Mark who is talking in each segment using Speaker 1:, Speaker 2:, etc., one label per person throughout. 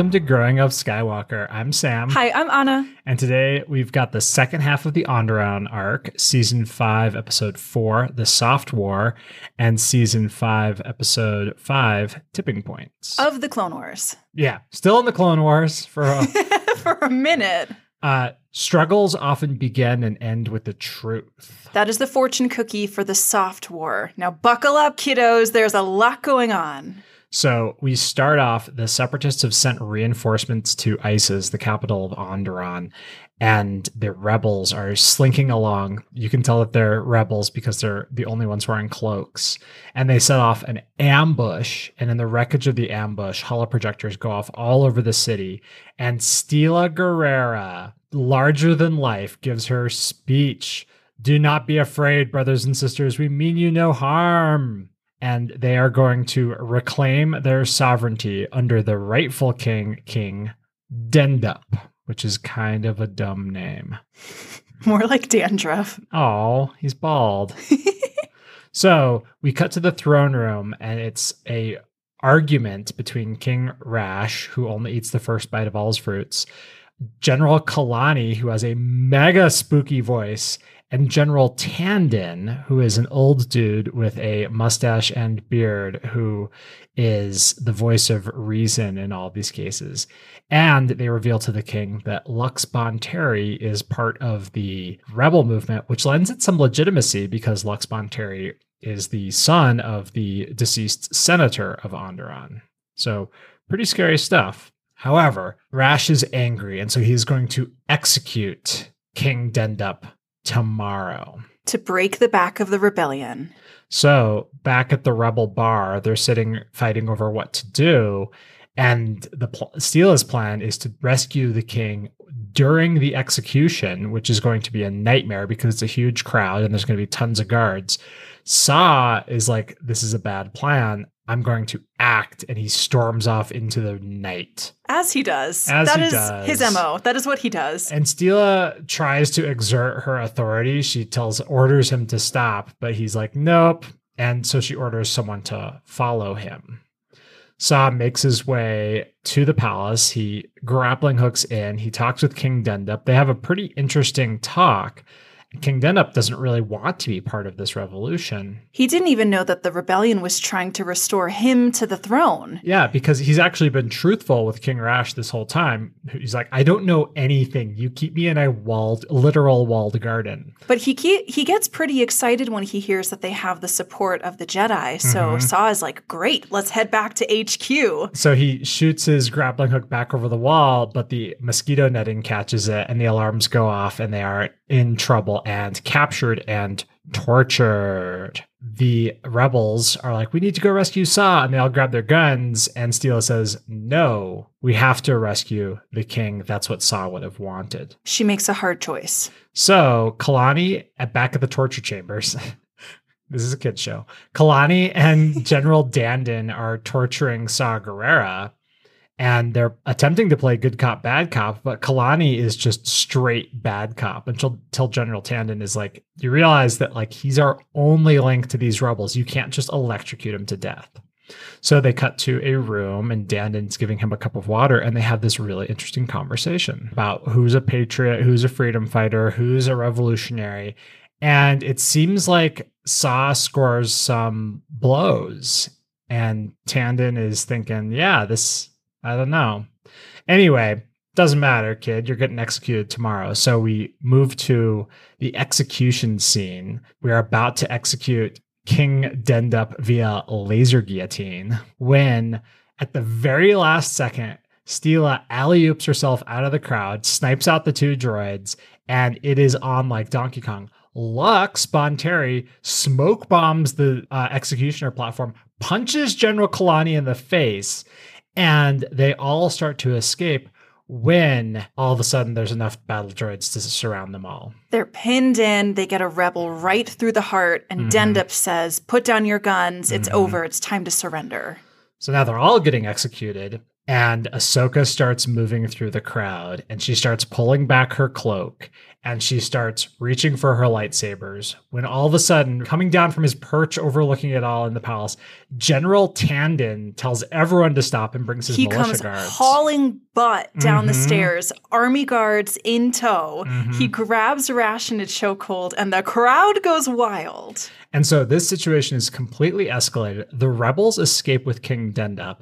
Speaker 1: Welcome to Growing Up Skywalker. I'm Sam.
Speaker 2: Hi, I'm Anna.
Speaker 1: And today we've got the second half of the Onderon arc, season 5, episode 4, The Soft War, and season 5, episode 5, Tipping Points.
Speaker 2: Of the Clone Wars.
Speaker 1: yeah, still in the Clone Wars for a,
Speaker 2: For a minute.
Speaker 1: uh struggles often begin and end with the truth.
Speaker 2: That is the fortune cookie for the soft war. Now, buckle up, kiddos. There's a lot going on.
Speaker 1: So we start off, the separatists have sent reinforcements to Iziz, the capital of Onderon, and the rebels are slinking along. You can tell that they're rebels because they're the only ones wearing cloaks. And they set off an ambush, and in the wreckage of the ambush, holoprojectors go off all over the city. And Steela Gerrera, larger than life, gives her speech. Do not be afraid, brothers and sisters. We mean you no harm and they are going to reclaim their sovereignty under the rightful king, King Dendup, which is kind of a dumb name.
Speaker 2: More like dandruff.
Speaker 1: Oh, he's bald. so we cut to the throne room, and it's a argument between King Rash, who only eats the first bite of all his fruits, General Kalani, who has a mega spooky voice, and General Tandon, who is an old dude with a mustache and beard, who is the voice of reason in all these cases. And they reveal to the king that Lux Bonteri is part of the rebel movement, which lends it some legitimacy because Lux Bonteri is the son of the deceased senator of Onderon. So, pretty scary stuff. However, Rash is angry, and so he's going to execute King Dendup tomorrow.
Speaker 2: To break the back of the rebellion.
Speaker 1: So back at the rebel bar, they're sitting fighting over what to do, and the pl- Steela's plan is to rescue the king during the execution, which is going to be a nightmare because it's a huge crowd and there's going to be tons of guards. Saw is like, "This is a bad plan. I'm going to act," and he storms off into the night.
Speaker 2: As he does.
Speaker 1: As
Speaker 2: That
Speaker 1: he
Speaker 2: is
Speaker 1: does.
Speaker 2: his MO. That is what he does.
Speaker 1: And Steela tries to exert her authority. She tells orders him to stop, but he's like, nope. And so she orders someone to follow him. Saw makes his way to the palace. He grappling hooks in. He talks with King Dendup. They have a pretty interesting talk. King Dendup doesn't really want to be part of this revolution.
Speaker 2: He didn't even know that the rebellion was trying to restore him to the throne.
Speaker 1: Yeah, because he's actually been truthful with King Rash this whole time. He's like, I don't know anything. You keep me in a walled, literal walled garden.
Speaker 2: But he ke- he gets pretty excited when he hears that they have the support of the Jedi. So
Speaker 1: Mhm.
Speaker 2: Saw is like, "Great, let's head back to HQ."
Speaker 1: So he shoots his grappling hook back over the wall, but the mosquito netting catches it and the alarms go off and they are in trouble and captured and tortured. The rebels are like, we need to go rescue Saw. And they all grab their guns. And Steela says, no, we have to rescue the king. That's what Saw would have wanted.
Speaker 2: She makes a hard choice.
Speaker 1: So Kalani at back at the torture chambers. this is a kid's show. Kalani and General Tandon are torturing Saw Gerrera, and they're attempting to play good cop, bad cop, but Kalani is just straight bad cop until, until General Tandon is like, you realize that like he's our only link to these rebels. You can't just electrocute him to death. So they cut to a room and Tandon's giving him a cup of water and they have this really interesting conversation about who's a patriot, who's a freedom fighter, who's a revolutionary. And it seems like Saw scores some blows and Tandon is thinking, yeah, this, I don't know. Anyway, doesn't matter, kid. You're getting executed tomorrow. So we move to the execution scene. We're about to execute King Dendup via laser guillotine when, at the very last second, Steela alley oops herself out of the crowd, snipes out the two droids, and it is on like Donkey Kong. Lux Bonteri smoke bombs the uh, executioner platform, punches General Kalani in the face, and they all start to escape when all of a sudden there's enough battle droids to surround them all.
Speaker 2: They're pinned in. They get a rebel right through the heart, and
Speaker 1: Mhm.
Speaker 2: Dendup says, "Put down your guns. It's
Speaker 1: Mhm.
Speaker 2: over. It's time to surrender."
Speaker 1: So now they're all getting executed. And Ahsoka starts moving through the crowd and she starts pulling back her cloak and she starts reaching for her lightsabers when all of a sudden, coming down from his perch overlooking it all in the palace, General Tandon tells everyone to stop and brings his
Speaker 2: he
Speaker 1: militia
Speaker 2: comes
Speaker 1: guards.
Speaker 2: hauling butt down the
Speaker 1: Mhm.
Speaker 2: stairs, army guards in tow.
Speaker 1: Mhm.
Speaker 2: He grabs Rash in a chokehold, and the crowd goes wild.
Speaker 1: And so this situation is completely escalated. The rebels escape with King Dendup,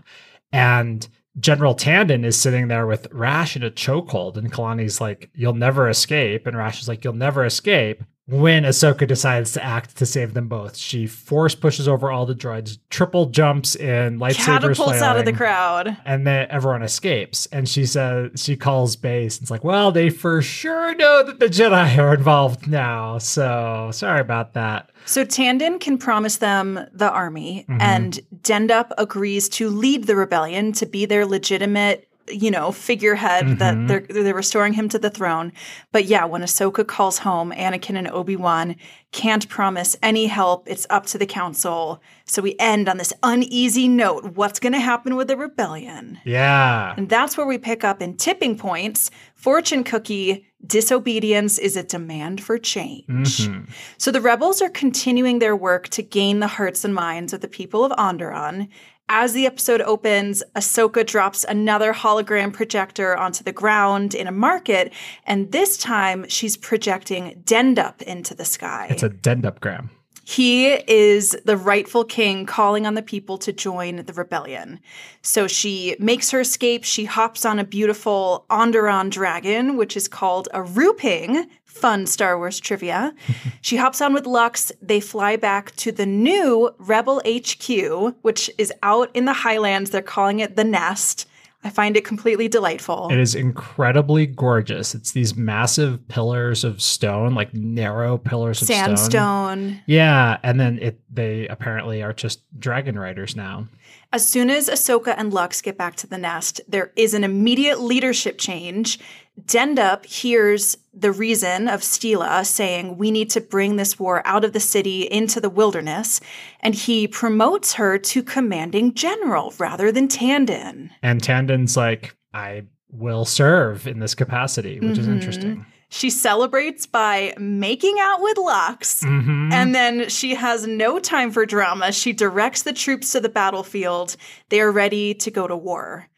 Speaker 1: and General Tandon is sitting there with Rash in a chokehold, and Kalani's like, "You'll never escape," and Rash is like, "You'll never escape." When Ahsoka decides to act to save them both, she force pushes over all the droids, triple jumps in lightsabers
Speaker 2: Catapults out of the crowd.
Speaker 1: and then everyone escapes. And she says she calls base. And it's like, well, they for sure know that the Jedi are involved now. So sorry about that.
Speaker 2: So Tandon can promise them the army,
Speaker 1: Mhm.
Speaker 2: and Dendup agrees to lead the rebellion to be their legitimate, you know, figurehead
Speaker 1: Mhm.
Speaker 2: that they're they're restoring him to the throne. But yeah, when Ahsoka calls home, Anakin and Obi Wan can't promise any help. It's up to the council. So we end on this uneasy note. What's going to happen with the rebellion?
Speaker 1: Yeah.
Speaker 2: And that's where we pick up in tipping points. Fortune cookie disobedience is a demand for change.
Speaker 1: Mhm.
Speaker 2: So the rebels are continuing their work to gain the hearts and minds of the people of Onderon. As the episode opens, Ahsoka drops another hologram projector onto the ground in a market, and this time she's projecting Dendup into the sky.
Speaker 1: It's a dendupgram.
Speaker 2: He is the rightful king calling on the people to join the rebellion. So she makes her escape. She hops on a beautiful Onderon dragon, which is called a Ruping. Fun Star Wars trivia. she hops on with Lux. They fly back to the new Rebel HQ, which is out in the Highlands. They're calling it the Nest. I find it completely delightful.
Speaker 1: It is incredibly gorgeous. It's these massive pillars of stone, like narrow pillars of stone.
Speaker 2: Sandstone.
Speaker 1: Yeah, and then it they apparently are just dragon riders now.
Speaker 2: As soon as Ahsoka and Lux get back to the nest, there is an immediate leadership change. Dendup hears the reason of Steela saying, We need to bring this war out of the city into the wilderness, and he promotes her to commanding general rather than Tandon.
Speaker 1: And Tandon's like, I will serve in this capacity, which is
Speaker 2: Mhm.
Speaker 1: interesting.
Speaker 2: She celebrates by making out with Lux.
Speaker 1: Mhm.
Speaker 2: And then she has no time for drama. She directs the troops to the battlefield. They are ready to go to war.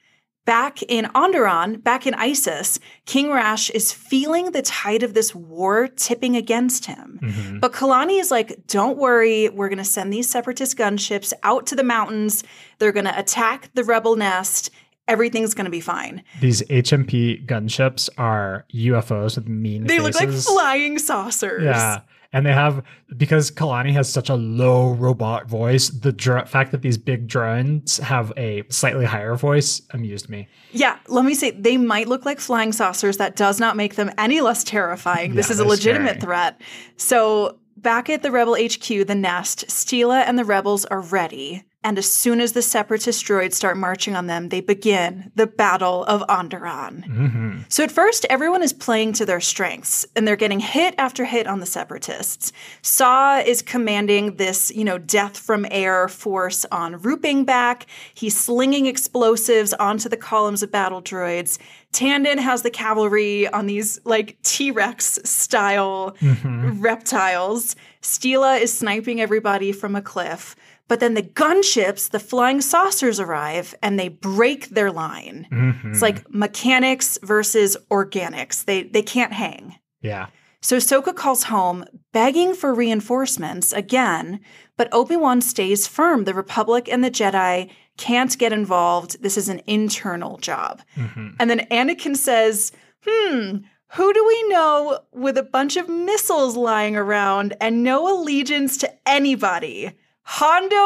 Speaker 2: Back in Onderon, back in Iziz, King Rash is feeling the tide of this war tipping against him.
Speaker 1: Mhm.
Speaker 2: But Kalani is like, don't worry, we're going to send these separatist gunships out to the mountains. They're going to attack the rebel nest. Everything's going to be fine.
Speaker 1: These HMP gunships are UFOs with mean
Speaker 2: They look like flying saucers.
Speaker 1: Yeah. And they have because Kalani has such a low robot voice. The dr- fact that these big drones have a slightly higher voice amused me.
Speaker 2: Yeah, let me say they might look like flying saucers. That does not make them any less terrifying. this
Speaker 1: Yeah,
Speaker 2: is a legitimate
Speaker 1: scary.
Speaker 2: threat. So, back at the Rebel HQ, the nest, Steela and the rebels are ready. And as soon as the separatist droids start marching on them, they begin the Battle of Onderon.
Speaker 1: hmm
Speaker 2: So at first, everyone is playing to their strengths, and they're getting hit after hit on the separatists. Saw is commanding this, you know, death from air force on Ruping back. He's slinging explosives onto the columns of battle droids. Tandon has the cavalry on these like T Rex style
Speaker 1: hmm
Speaker 2: reptiles. Steela is sniping everybody from a cliff. But then the gunships, the flying saucers arrive and they break their line.
Speaker 1: hmm
Speaker 2: It's like mechanics versus organics. They they can't hang.
Speaker 1: yeah.
Speaker 2: So Ahsoka calls home, begging for reinforcements again, but Obi-Wan stays firm. The Republic and the Jedi can't get involved. This is an internal job.
Speaker 1: hmm
Speaker 2: And then Anakin says, hmm, who do we know with a bunch of missiles lying around and no allegiance to anybody? Hondo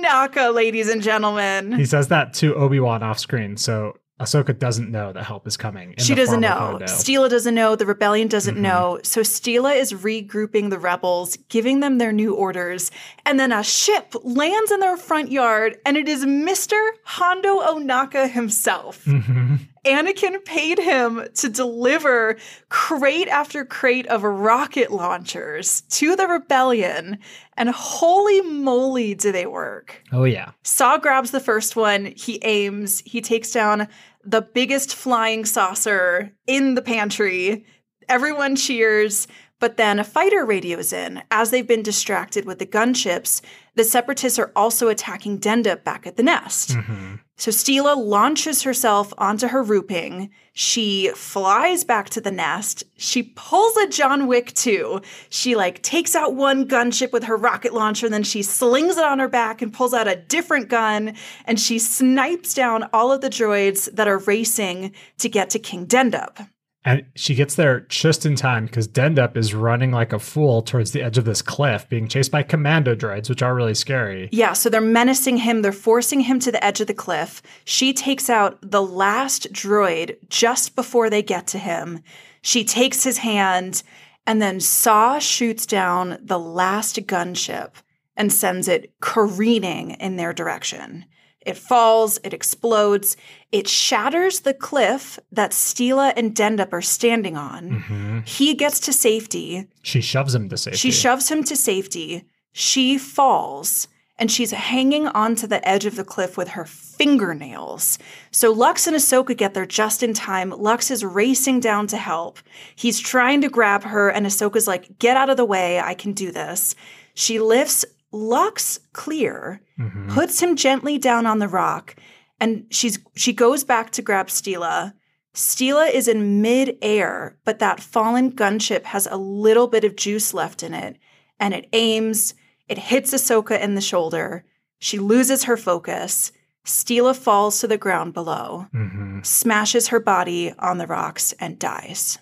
Speaker 2: Ohnaka, ladies and gentlemen.
Speaker 1: He says that to Obi Wan off screen, so Ahsoka doesn't know that help is coming. in
Speaker 2: She doesn't know. Steela doesn't know. The rebellion doesn't
Speaker 1: Mhm.
Speaker 2: know. So Steela is regrouping the rebels, giving them their new orders, and then a ship lands in their front yard, and it is Mr. Hondo Ohnaka himself.
Speaker 1: Mhm.
Speaker 2: Anakin paid him to deliver crate after crate of rocket launchers to the rebellion. And holy moly, do they work.
Speaker 1: Oh yeah.
Speaker 2: Saw grabs the first one, he aims, he takes down the biggest flying saucer in the pantry. Everyone cheers. But then a fighter radios in. As they've been distracted with the gunships, the separatists are also attacking Dendup back at the nest.
Speaker 1: Mhm.
Speaker 2: So Steela launches herself onto her ruping. She flies back to the nest. She pulls a John Wick 2. She like takes out one gunship with her rocket launcher, and then she slings it on her back and pulls out a different gun, and she snipes down all of the droids that are racing to get to King Dendup.
Speaker 1: And she gets there just in time because Dendup is running like a fool towards the edge of this cliff, being chased by commando droids, which are really scary.
Speaker 2: Yeah, so they're menacing him. They're forcing him to the edge of the cliff. She takes out the last droid just before they get to him. She takes his hand, and then Saw shoots down the last gunship and sends it careening in their direction. It falls, it explodes, it shatters the cliff that Steela and Dendup are standing on.
Speaker 1: hmm
Speaker 2: He gets to safety.
Speaker 1: She shoves him to safety.
Speaker 2: She shoves him to safety. She falls and she's hanging onto the edge of the cliff with her fingernails. So Lux and Ahsoka get there just in time. Lux is racing down to help. He's trying to grab her, and Ahsoka's like, Get out of the way. I can do this. She lifts Lux clear,
Speaker 1: Mhm.
Speaker 2: puts him gently down on the rock, and she's she goes back to grab Steela. Steela is in mid-air, but that fallen gunship has a little bit of juice left in it, and it aims, it hits Ahsoka in the shoulder. She loses her focus. Steela falls to the ground below,
Speaker 1: Mhm.
Speaker 2: smashes her body on the rocks, and dies.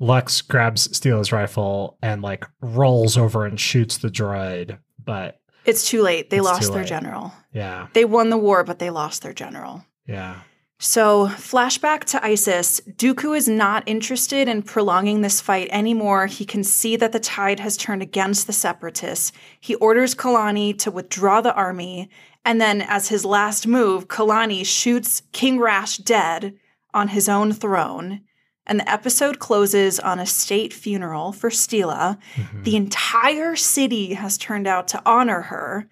Speaker 1: Lux grabs Steela's rifle and like rolls over and shoots the droid. But
Speaker 2: It's too late. They
Speaker 1: It's
Speaker 2: lost their
Speaker 1: late.
Speaker 2: general.
Speaker 1: yeah,
Speaker 2: They won the war, but they lost their general.
Speaker 1: yeah.
Speaker 2: So, flashback to Iziz. Dooku is not interested in prolonging this fight anymore. He can see that the tide has turned against the separatists. He orders Kalani to withdraw the army. And then, as his last move, Kalani shoots King Rash dead on his own throne. And the episode closes on a state funeral for Steela.
Speaker 1: Mhm.
Speaker 2: The entire city has turned out to honor her.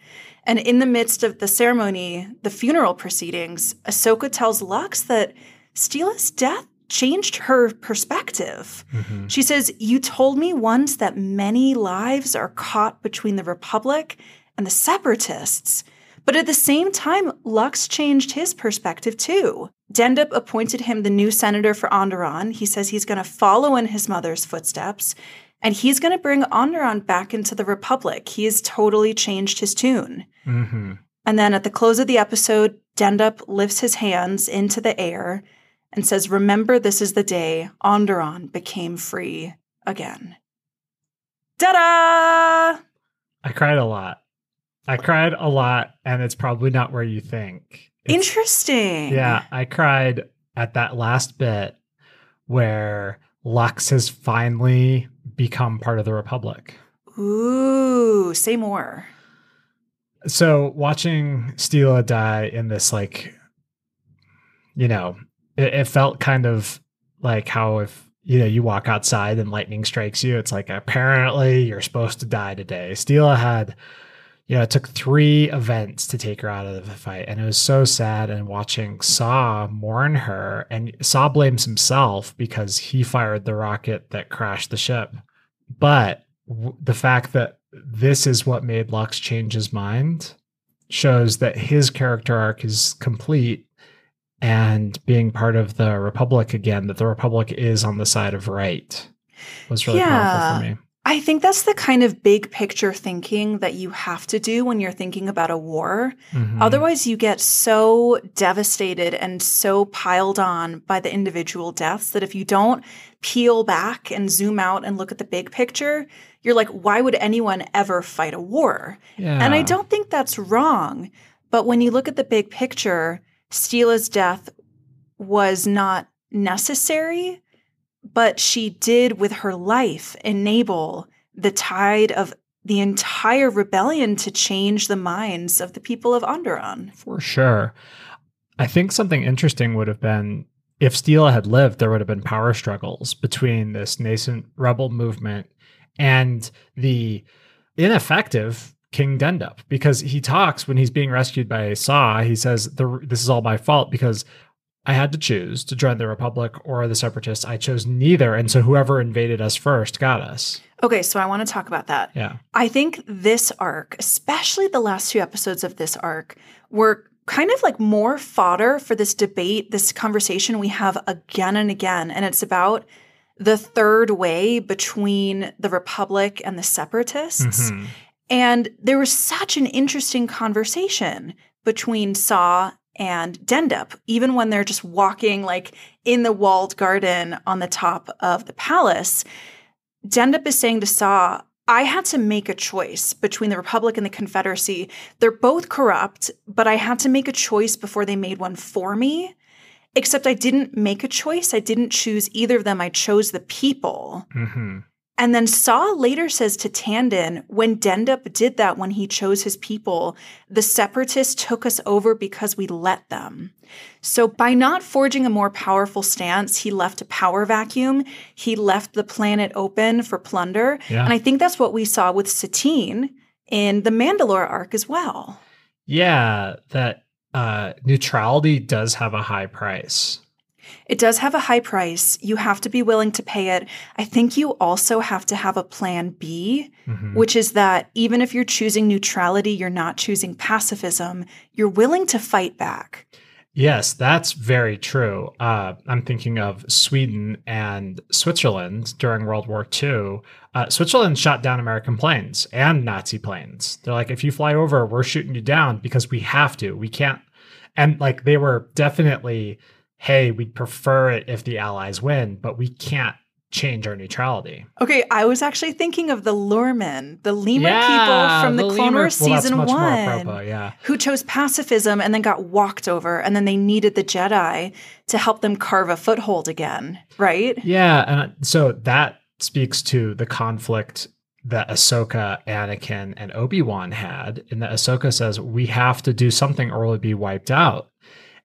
Speaker 2: And in the midst of the ceremony, the funeral proceedings, Ahsoka tells Lux that Steela's death changed her perspective.
Speaker 1: Mhm.
Speaker 2: She says, You told me once that many lives are caught between the Republic and the Separatists. But at the same time, Lux changed his perspective too. Dendup appointed him the new senator for Onderon. He says he's going to follow in his mother's footsteps and he's going to bring Onderon back into the Republic. He has totally changed his tune.
Speaker 1: Mhm.
Speaker 2: And then at the close of the episode, Dendup lifts his hands into the air and says, Remember, this is the day Onderon became free again. Ta da!
Speaker 1: I cried a lot. I cried a lot, and it's probably not where you think.
Speaker 2: Interesting.
Speaker 1: Yeah, I cried at that last bit where Lux has finally become part of the Republic.
Speaker 2: Ooh, say more.
Speaker 1: So watching Steela die in this, like, you know, it, it felt kind of like how if you know you walk outside and lightning strikes you, it's like apparently you're supposed to die today. Steela had, you know, it took three events to take her out of the fight, and it was so sad. And watching Saw mourn her, and Saw blames himself because he fired the rocket that crashed the ship, but w- the fact that this is what made Lux change his mind shows that his character arc is complete and being part of the Republic again, that the Republic is on the side of right was really powerful for me.
Speaker 2: I think that's the kind of big picture thinking that you have to do when you're thinking about a war.
Speaker 1: Mhm.
Speaker 2: Otherwise, you get so devastated and so piled on by the individual deaths that if you don't peel back and zoom out and look at the big picture, you're like, why would anyone ever fight a war?
Speaker 1: yeah.
Speaker 2: And I don't think that's wrong. But when you look at the big picture, Steela's death was not necessary, but she did with her life enable the tide of the entire rebellion to change the minds of the people of Onderon.
Speaker 1: For sure. I think something interesting would have been if Steela had lived, there would have been power struggles between this nascent rebel movement and the ineffective King Dendup because he talks when he's being rescued by Saw. He says, This is all my fault because I had to choose to join the Republic or the Separatists. I chose neither. And so whoever invaded us first got us.
Speaker 2: Okay, so I want to talk about that.
Speaker 1: Yeah.
Speaker 2: I think this arc, especially the last two episodes of this arc, were kind of like more fodder for this debate, this conversation we have again and again. And it's about the third way between the Republic and the Separatists.
Speaker 1: Mhm.
Speaker 2: And there was such an interesting conversation between Saw and Dendup, even when they're just walking like in the walled garden on the top of the palace. Dendup is saying to Saw, I had to make a choice between the Republic and the Confederacy. They're both corrupt, but I had to make a choice before they made one for me. Except I didn't make a choice. I didn't choose either of them. I chose the people.
Speaker 1: Mhm.
Speaker 2: And then Saw later says to Tandon, when Dendup did that when he chose his people, the separatists took us over because we let them. So by not forging a more powerful stance, he left a power vacuum. He left the planet open for plunder.
Speaker 1: Yeah.
Speaker 2: And I think that's what we saw with Satine in the Mandalore arc as well.
Speaker 1: Yeah. That uh, neutrality does have a high price.
Speaker 2: It does have a high price. You have to be willing to pay it. I think you also have to have a plan B,
Speaker 1: Mhm.
Speaker 2: which is that even if you're choosing neutrality, you're not choosing pacifism, you're willing to fight back.
Speaker 1: Yes, that's very true. Uh, I'm thinking of Sweden and Switzerland during World War II. Uh, Switzerland shot down American planes and Nazi planes. They're like, if you fly over, we're shooting you down because we have to. We can't. And like, they were definitely, hey, we'd prefer it if the Allies win, but we can't change our neutrality.
Speaker 2: Okay, I was actually thinking of the Lurmen, the lemur
Speaker 1: Yeah,
Speaker 2: people from the,
Speaker 1: the
Speaker 2: Clone Wars
Speaker 1: well, that's
Speaker 2: season one.
Speaker 1: apropos, yeah.
Speaker 2: Who chose pacifism and then got walked over, and then they needed the Jedi to help them carve a foothold again, right?
Speaker 1: Yeah, and so that speaks to the conflict that Ahsoka, Anakin, and Obi Wan had. In that Ahsoka says, "We have to do something, or we'll be wiped out,"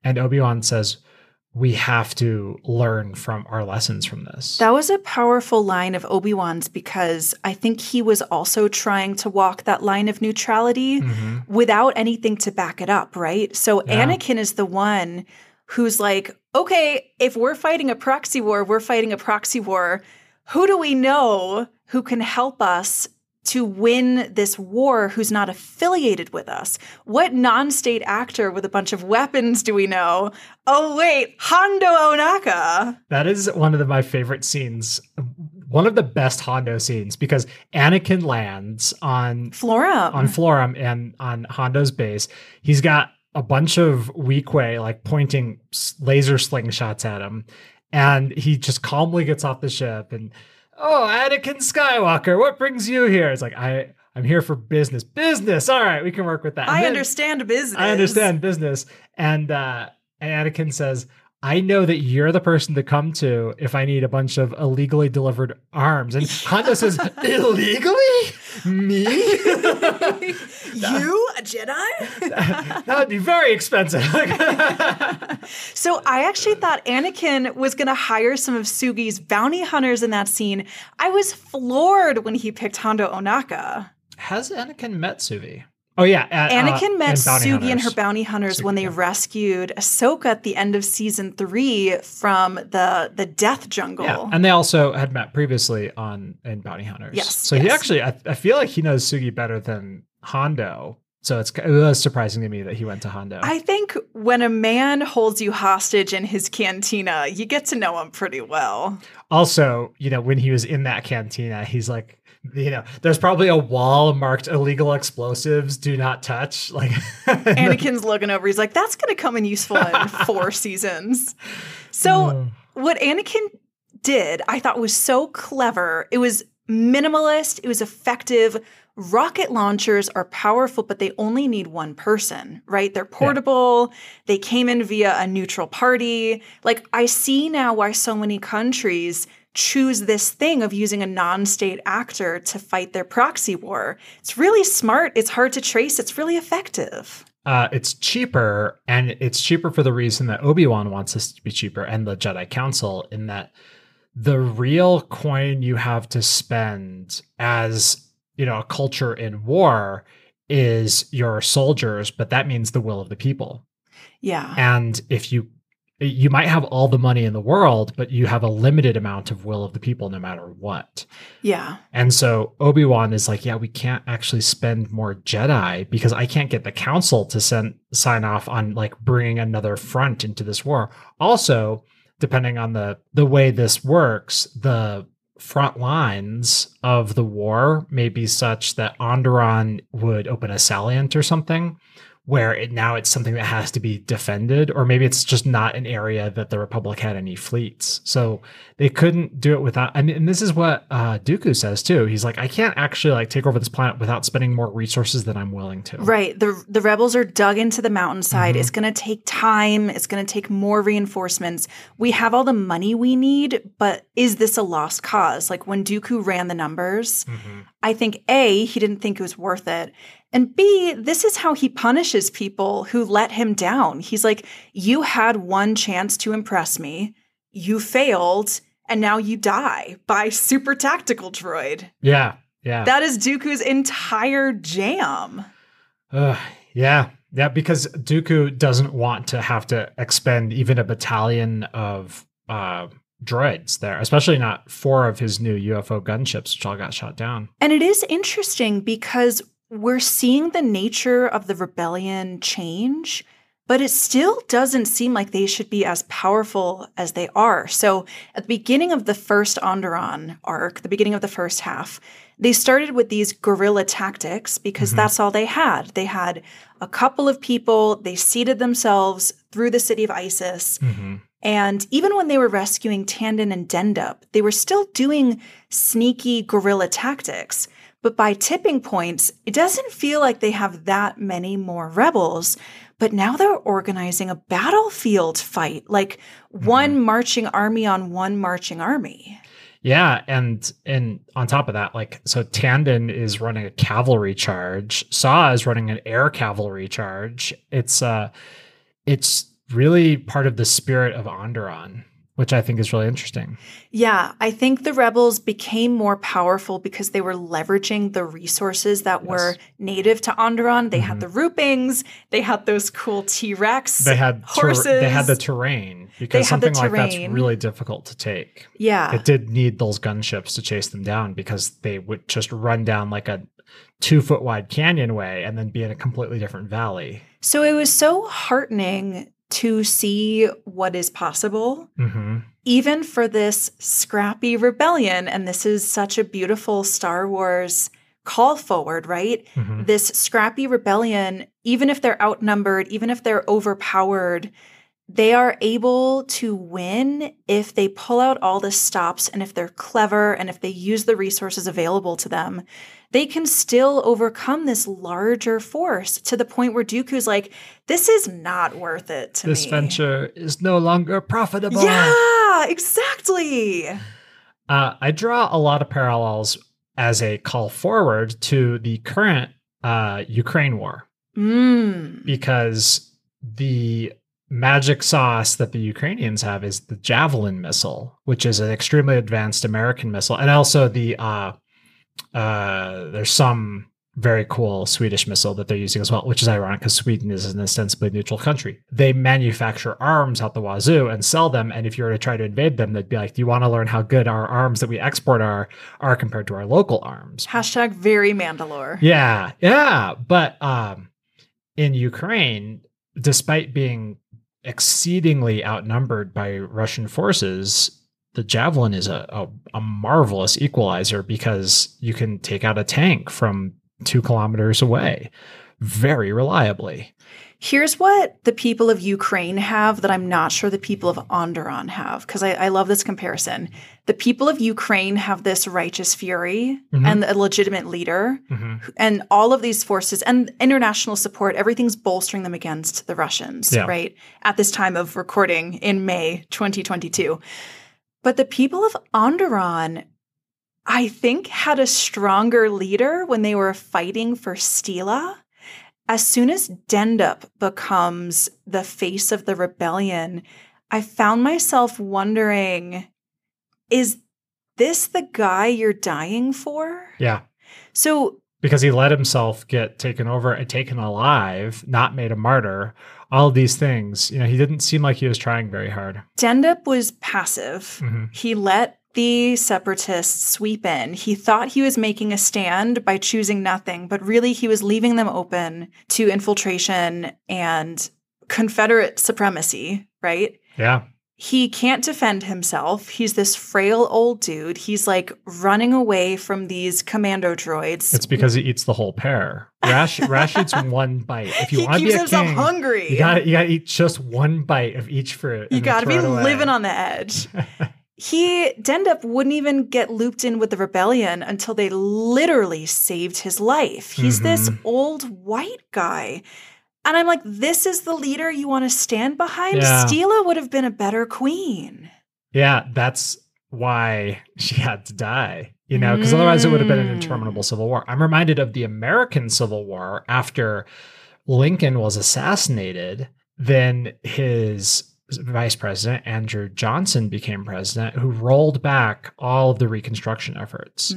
Speaker 1: and Obi Wan says, "We have to learn from our lessons from this."
Speaker 2: That was a powerful line of Obi Wan's because I think he was also trying to walk that line of neutrality
Speaker 1: Mhm.
Speaker 2: without anything to back it up, right? So
Speaker 1: Yeah.
Speaker 2: Anakin is the one who's like, okay, if we're fighting a proxy war, we're fighting a proxy war. Who do we know who can help us to win this war who's not affiliated with us? What non state actor with a bunch of weapons do we know? Oh, wait, Hondo Ohnaka.
Speaker 1: That is one of the, my favorite scenes. One of the best Hondo scenes because Anakin lands on
Speaker 2: Florrum.
Speaker 1: on Florrum and on Hondo's base. He's got a bunch of Weequay like pointing laser slingshots at him, and he just calmly gets off the ship and oh, Anakin Skywalker, what brings you here? It's like I I'm here for business. Business. All right, we can work with that. And
Speaker 2: I understand business.
Speaker 1: I understand business. And uh and Anakin says, I know that you're the person to come to if I need a bunch of illegally delivered arms. And Hondo says, illegally? Me?
Speaker 2: you, a Jedi?
Speaker 1: that would be very expensive.
Speaker 2: So I actually thought Anakin was going to hire some of Sugi's bounty hunters in that scene. I was floored when he picked Hondo Ohnaka.
Speaker 1: Has Anakin met Sugi? Oh yeah, at, uh,
Speaker 2: Anakin met
Speaker 1: and bounty
Speaker 2: Sugi and her bounty hunters when they
Speaker 1: yeah.
Speaker 2: rescued Ahsoka at the end of season three from the the Death Jungle.
Speaker 1: Yeah, and they also had met previously on in Bounty Hunters.
Speaker 2: Yes,
Speaker 1: So he actually, I, I feel like he knows Sugi better than Hondo. So it's it was surprising to me that he went to Hondo.
Speaker 2: I think when a man holds you hostage in his cantina, you get to know him pretty well.
Speaker 1: also, you know, when he was in that cantina, he's like, you know, there's probably a wall marked illegal explosives, do not touch. Like
Speaker 2: Anakin's looking over. He's like, "That's going to come in useful in four seasons." So,
Speaker 1: Oh.
Speaker 2: what Anakin did, I thought was so clever. It was minimalist. It was effective. Rocket launchers are powerful, but they only need one person, right? They're portable. They came in via a neutral party. Like, I see now why so many countries choose this thing of using a non state actor to fight their proxy war. It's really smart. It's hard to trace. It's really effective.
Speaker 1: uh, it's cheaper, and it's cheaper for the reason that Obi Wan wants this to be cheaper, and the Jedi Council, in that the real coin you have to spend as you know, a culture in war is your soldiers, but that means the will of the people.
Speaker 2: Yeah.
Speaker 1: And if you you might have all the money in the world, but you have a limited amount of will of the people no matter what.
Speaker 2: Yeah.
Speaker 1: And so Obi-Wan is like, yeah, we can't actually spend more Jedi because I can't get the council to send sign off on like bringing another front into this war. Also, depending on the the way this works, the front lines of the war may be such that Onderon would open a salient or something where it now it's something that has to be defended or maybe it's just not an area that the republic had any fleets so they couldn't do it without and, and this is what uh dooku says too he's like i can't actually like take over this planet without spending more resources than i'm willing to
Speaker 2: Right. The the rebels are dug into the mountainside.
Speaker 1: Mhm.
Speaker 2: It's going to take time. It's going to take more reinforcements. We have all the money we need, but is this a lost cause? Like when Dooku ran the numbers,
Speaker 1: Mhm.
Speaker 2: I think A, he didn't think it was worth it. And B, this is how he punishes people who let him down. He's like, You had one chance to impress me, you failed, and now you die by super tactical droid.
Speaker 1: yeah yeah
Speaker 2: That is Dooku's entire jam.
Speaker 1: Ugh, yeah, yeah, because Dooku doesn't want to have to expend even a battalion of uh, droids there, especially not four of his new UFO gunships, which all got shot down.
Speaker 2: And it is interesting because we're seeing the nature of the rebellion change, but it still doesn't seem like they should be as powerful as they are. So, at the beginning of the first Onderon arc, the beginning of the first half, they started with these guerrilla tactics because
Speaker 1: Mhm.
Speaker 2: that's all they had. They had a couple of people, they seated themselves through the city of Iziz.
Speaker 1: Mm-hmm.
Speaker 2: And even when they were rescuing Tandon and Dendup, they were still doing sneaky guerrilla tactics. But by tipping points, it doesn't feel like they have that many more rebels. But now they're organizing a battlefield fight, like one marching army on one marching army.
Speaker 1: Yeah, and and on top of that, like so, Tandon is running a cavalry charge. Saw is running an air cavalry charge. It's uh, it's really part of the spirit of Onderon, which I think is really interesting.
Speaker 2: Yeah, I think the rebels became more powerful because they were leveraging the resources that were native to Onderon. They had
Speaker 1: Mhm.
Speaker 2: the Rupings, they had those cool T Rex
Speaker 1: They had ter-
Speaker 2: horses.
Speaker 1: they had the terrain because
Speaker 2: had
Speaker 1: something like that's
Speaker 2: terrain.
Speaker 1: really difficult to take.
Speaker 2: yeah,
Speaker 1: it did need those gunships to chase them down because they would just run down like a two foot wide canyon way and then be in a completely different valley.
Speaker 2: So it was so heartening to see what is possible,
Speaker 1: hmm
Speaker 2: even for this scrappy rebellion. And this is such a beautiful Star Wars call forward, right?
Speaker 1: hmm
Speaker 2: This scrappy rebellion, even if they're outnumbered, even if they're overpowered, they are able to win if they pull out all the stops and if they're clever and if they use the resources available to them. They can still overcome this larger force to the point where Dooku's like, this is not worth it to
Speaker 1: This
Speaker 2: me.
Speaker 1: venture is no longer profitable.
Speaker 2: Yeah, exactly.
Speaker 1: Uh, I draw a lot of parallels as a call forward to the current uh, Ukraine war
Speaker 2: Mm.
Speaker 1: because the magic sauce that the Ukrainians have is the Javelin missile, which is an extremely advanced American missile, and also the uh, uh, there's some very cool Swedish missile that they're using as well, which is ironic because Sweden is an ostensibly neutral country. They manufacture arms out the wazoo and sell them, and if you were to try to invade them, they'd be like, "Do you want to learn how good our arms that we export are are compared to our local arms?"
Speaker 2: Hashtag very Mandalore.
Speaker 1: Yeah, yeah. But um, in Ukraine, despite being exceedingly outnumbered by Russian forces, the javelin is a, a, a marvelous equalizer because you can take out a tank from two kilometers away very reliably.
Speaker 2: Here's what the people of Ukraine have that I'm not sure the people of Onderon have, because I, I love this comparison. The people of Ukraine have this righteous fury
Speaker 1: Mhm.
Speaker 2: and a legitimate leader,
Speaker 1: Mhm.
Speaker 2: and all of these forces and international support, everything's bolstering them against the Russians,
Speaker 1: Yeah.
Speaker 2: right? At this time of recording in May 2022. But the people of Onderon, I think, had a stronger leader when they were fighting for Steela. As soon as Dendup becomes the face of the rebellion, I found myself wondering is this the guy you're dying for?
Speaker 1: Yeah.
Speaker 2: So
Speaker 1: because he let himself get taken over and taken alive, not made a martyr. All these things, you know, he didn't seem like he was trying very hard.
Speaker 2: Dendup was passive.
Speaker 1: Mhm.
Speaker 2: He let the separatists sweep in. He thought he was making a stand by choosing nothing, but really he was leaving them open to infiltration and Confederate supremacy, right?
Speaker 1: Yeah.
Speaker 2: He can't defend himself. He's this frail old dude. He's like running away from these commando droids.
Speaker 1: It's because he eats the whole pear. Rash Rash eats one bite. If you
Speaker 2: he
Speaker 1: want to be a
Speaker 2: himself
Speaker 1: king,
Speaker 2: hungry.
Speaker 1: you got you got to eat just one bite of each fruit.
Speaker 2: You got to be
Speaker 1: throw it away.
Speaker 2: living on the edge. he Dendup wouldn't even get looped in with the rebellion until they literally saved his life. He's this
Speaker 1: Mhm.
Speaker 2: old white guy. And I'm like, this is the leader you want to stand behind?
Speaker 1: Yeah.
Speaker 2: Steela would have been a better queen.
Speaker 1: Yeah, that's why she had to die. You know, because otherwise it would have been an
Speaker 2: Mm.
Speaker 1: interminable civil war. I'm reminded of the American Civil War after Lincoln was assassinated. Then his vice president, Andrew Johnson, became president, who rolled back all of the Reconstruction efforts,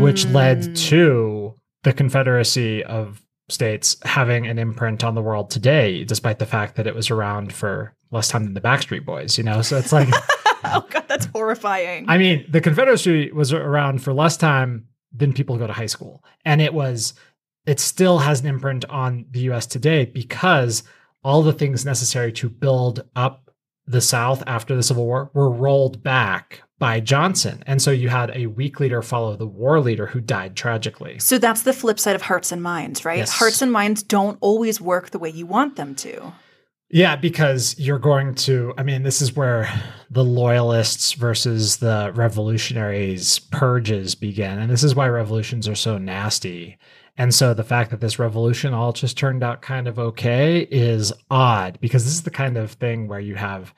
Speaker 1: which led
Speaker 2: Mm.
Speaker 1: to the Confederacy of States having an imprint on the world today, despite the fact that it was around for less time than the Backstreet Boys, you know? So it's like.
Speaker 2: oh god, that's horrifying.
Speaker 1: I mean, the Confederacy was around for less time than people go to high school. And it was, it still has an imprint on the US today because all the things necessary to build up the South after the Civil War were rolled back by Johnson. And so you had a weak leader follow the war leader who died tragically.
Speaker 2: so that's the flip side of hearts and minds, right?
Speaker 1: Yes.
Speaker 2: Hearts and minds don't always work the way you want them to.
Speaker 1: Yeah, because you're going to, I mean, this is where the loyalists versus the revolutionaries purges begin. And this is why revolutions are so nasty. And so the fact that this revolution all just turned out kind of okay is odd because this is the kind of thing where you have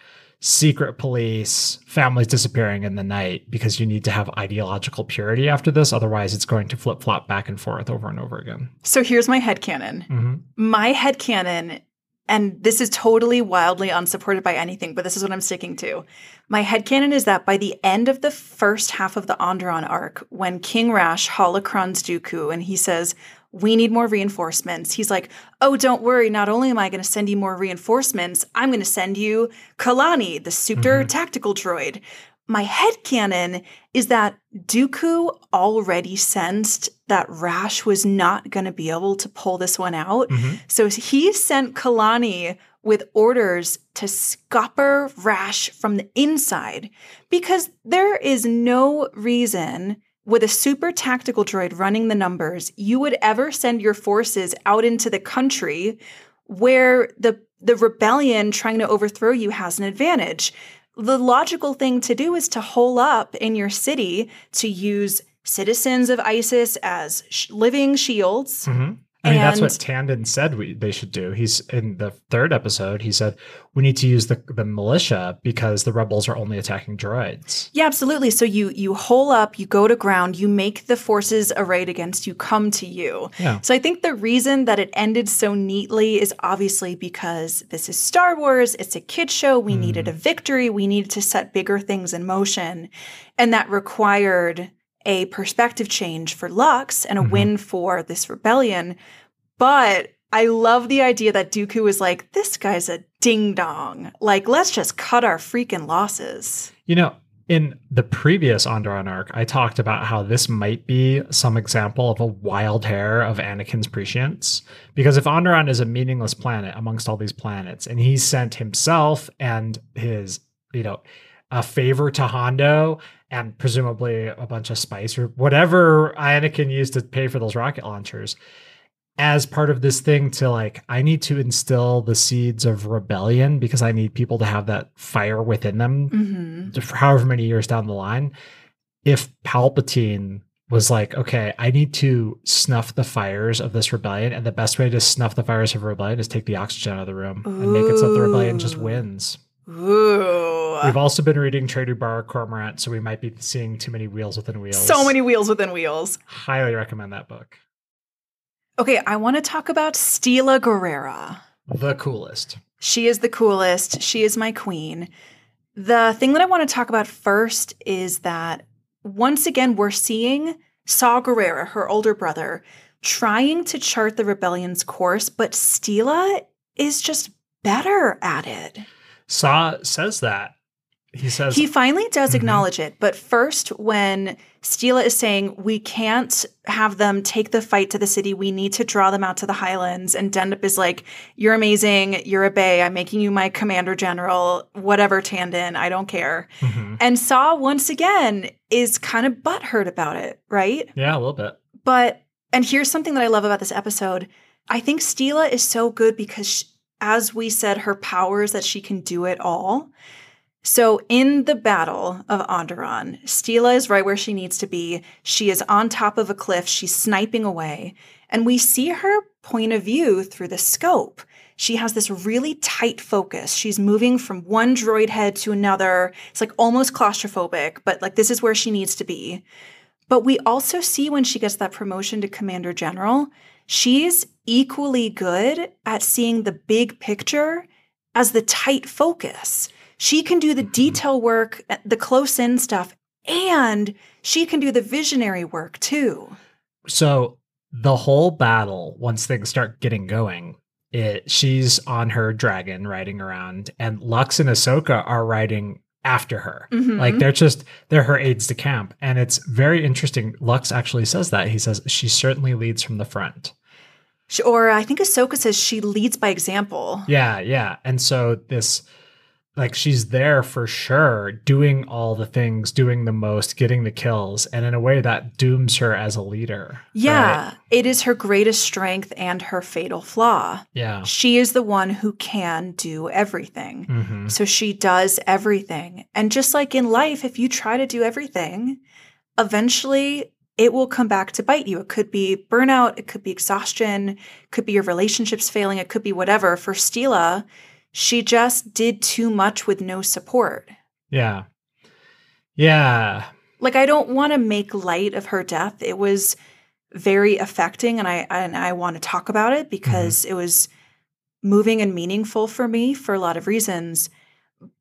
Speaker 1: secret police, families disappearing in the night because you need to have ideological purity after this. Otherwise, it's going to flip flop back and forth over and over again.
Speaker 2: So here's my headcanon.
Speaker 1: hmm
Speaker 2: my head headcanon, and this is totally wildly unsupported by anything, but this is what I'm sticking to. My head headcanon is that by the end of the first half of the Onderon arc, when King Rash holocrons Dooku and he says, we need more reinforcements. He's like, oh, don't worry. Not only am I going to send you more reinforcements, I'm going to send you Kalani, the super
Speaker 1: Mhm.
Speaker 2: tactical droid. My head headcanon is that Dooku already sensed that Rash was not going to be able to pull this one out.
Speaker 1: hmm
Speaker 2: So he sent Kalani with orders to scupper Rash from the inside because there is no reason with a super tactical droid running the numbers you would ever send your forces out into the country where the the rebellion trying to overthrow you has an advantage. The logical thing to do is to hole up in your city to use citizens of Iziz as sh- living shields.
Speaker 1: hmm I mean, that's what Tandon said we they should do. He's in the third episode. He said we need to use the the militia because the rebels are only attacking droids.
Speaker 2: Yeah, absolutely. So you you hole up, you go to ground, you make the forces arrayed against you come to you.
Speaker 1: Yeah.
Speaker 2: So I think the reason that it ended so neatly is obviously because this is Star Wars, it's a kid show, we
Speaker 1: Mm.
Speaker 2: needed a victory, we needed to set bigger things in motion, and that required a perspective change for Lux and a
Speaker 1: Mhm.
Speaker 2: win for this rebellion. But I love the idea that Dooku was like, this guy's a ding dong. Like, let's just cut our freaking losses.
Speaker 1: You know, in the previous Onderon arc, I talked about how this might be some example of a wild hair of Anakin's prescience. Because if Onderon is a meaningless planet amongst all these planets, and he sent himself and his, you know, a favor to Hondo and presumably a bunch of spice or whatever Anakin used to pay for those rocket launchers as part of this thing to like I need to instill the seeds of rebellion because I need people to have that fire within them
Speaker 2: hmm
Speaker 1: for however many years down the line, if Palpatine was like, okay, I need to snuff the fires of this rebellion, and the best way to snuff the fires of rebellion is take the oxygen out of the room and make it so the rebellion just wins.
Speaker 2: Ooh.
Speaker 1: We've also been reading Traitor Baru Cormorant, so we might be seeing too many wheels within wheels.
Speaker 2: So many wheels within wheels.
Speaker 1: Highly recommend that book.
Speaker 2: Okay, I want to talk about Steela Gerrera.
Speaker 1: The coolest.
Speaker 2: She is the coolest. She is my queen. The thing that I want to talk about first is that once again, we're seeing Saw Gerrera, her older brother, trying to chart the rebellion's course, but Steela is just better at it.
Speaker 1: Saw says that. He says
Speaker 2: He finally does
Speaker 1: Mhm.
Speaker 2: acknowledge it, but first, when Steela is saying, We can't have them take the fight to the city, we need to draw them out to the highlands, and Dendup is like, You're amazing, you're a Bay, I'm making you my commander general, whatever, Tandon, I don't care.
Speaker 1: Mhm.
Speaker 2: And Saw, once again, is kind of butthurt about it, right?
Speaker 1: Yeah, a little bit.
Speaker 2: But, and here's something that I love about this episode I think Steela is so good because, sh as we said, her power is that she can do it all. So, in the battle of Onderon, Steela is right where she needs to be. She is on top of a cliff, she's sniping away, and we see her point of view through the scope. She has this really tight focus. She's moving from one droid head to another. It's like almost claustrophobic, but like this is where she needs to be. But we also see when she gets that promotion to Commander General, she's equally good at seeing the big picture as the tight focus. She can do the detail work, the close in stuff, and she can do the visionary work too.
Speaker 1: So the whole battle, once things start getting going, it she's on her dragon riding around, and Lux and Ahsoka are riding after her.
Speaker 2: Mhm.
Speaker 1: Like they're just they're her aides de camp, and it's very interesting. Lux actually says that he says she certainly leads from the front.
Speaker 2: Or I think Ahsoka says she leads by example.
Speaker 1: Yeah, yeah, and so this. Like she's there for sure, doing all the things, doing the most, getting the kills, and in a way that dooms her as a leader.
Speaker 2: Yeah,
Speaker 1: right?
Speaker 2: it is her greatest strength and her fatal flaw.
Speaker 1: yeah.
Speaker 2: She is the one who can do everything.
Speaker 1: hmm
Speaker 2: So she does everything. And just like in life, if you try to do everything, eventually it will come back to bite you. It could be burnout, it could be exhaustion, it could be your relationships failing, it could be whatever. For Steela, she just did too much with no support.
Speaker 1: Yeah. Yeah.
Speaker 2: Like I don't want to make light of her death. It was very affecting and I and I want to talk about it because it was moving and meaningful for me for a lot of reasons.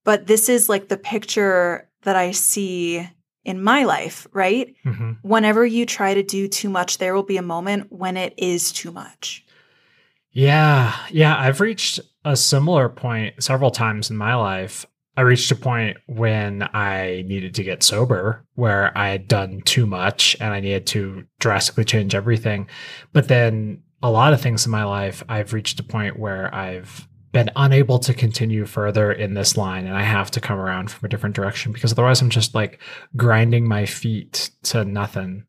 Speaker 2: But this is like the picture that I see in my life, right?
Speaker 1: hmm
Speaker 2: Whenever you try to do too much, there will be a moment when it is too much.
Speaker 1: Yeah. Yeah. I've reached a similar point several times in my life. I reached a point when I needed to get sober where I had done too much and I needed to drastically change everything. But then a lot of things in my life, I've reached a point where I've been unable to continue further in this line and I have to come around from a different direction because otherwise I'm just like grinding my feet to nothing.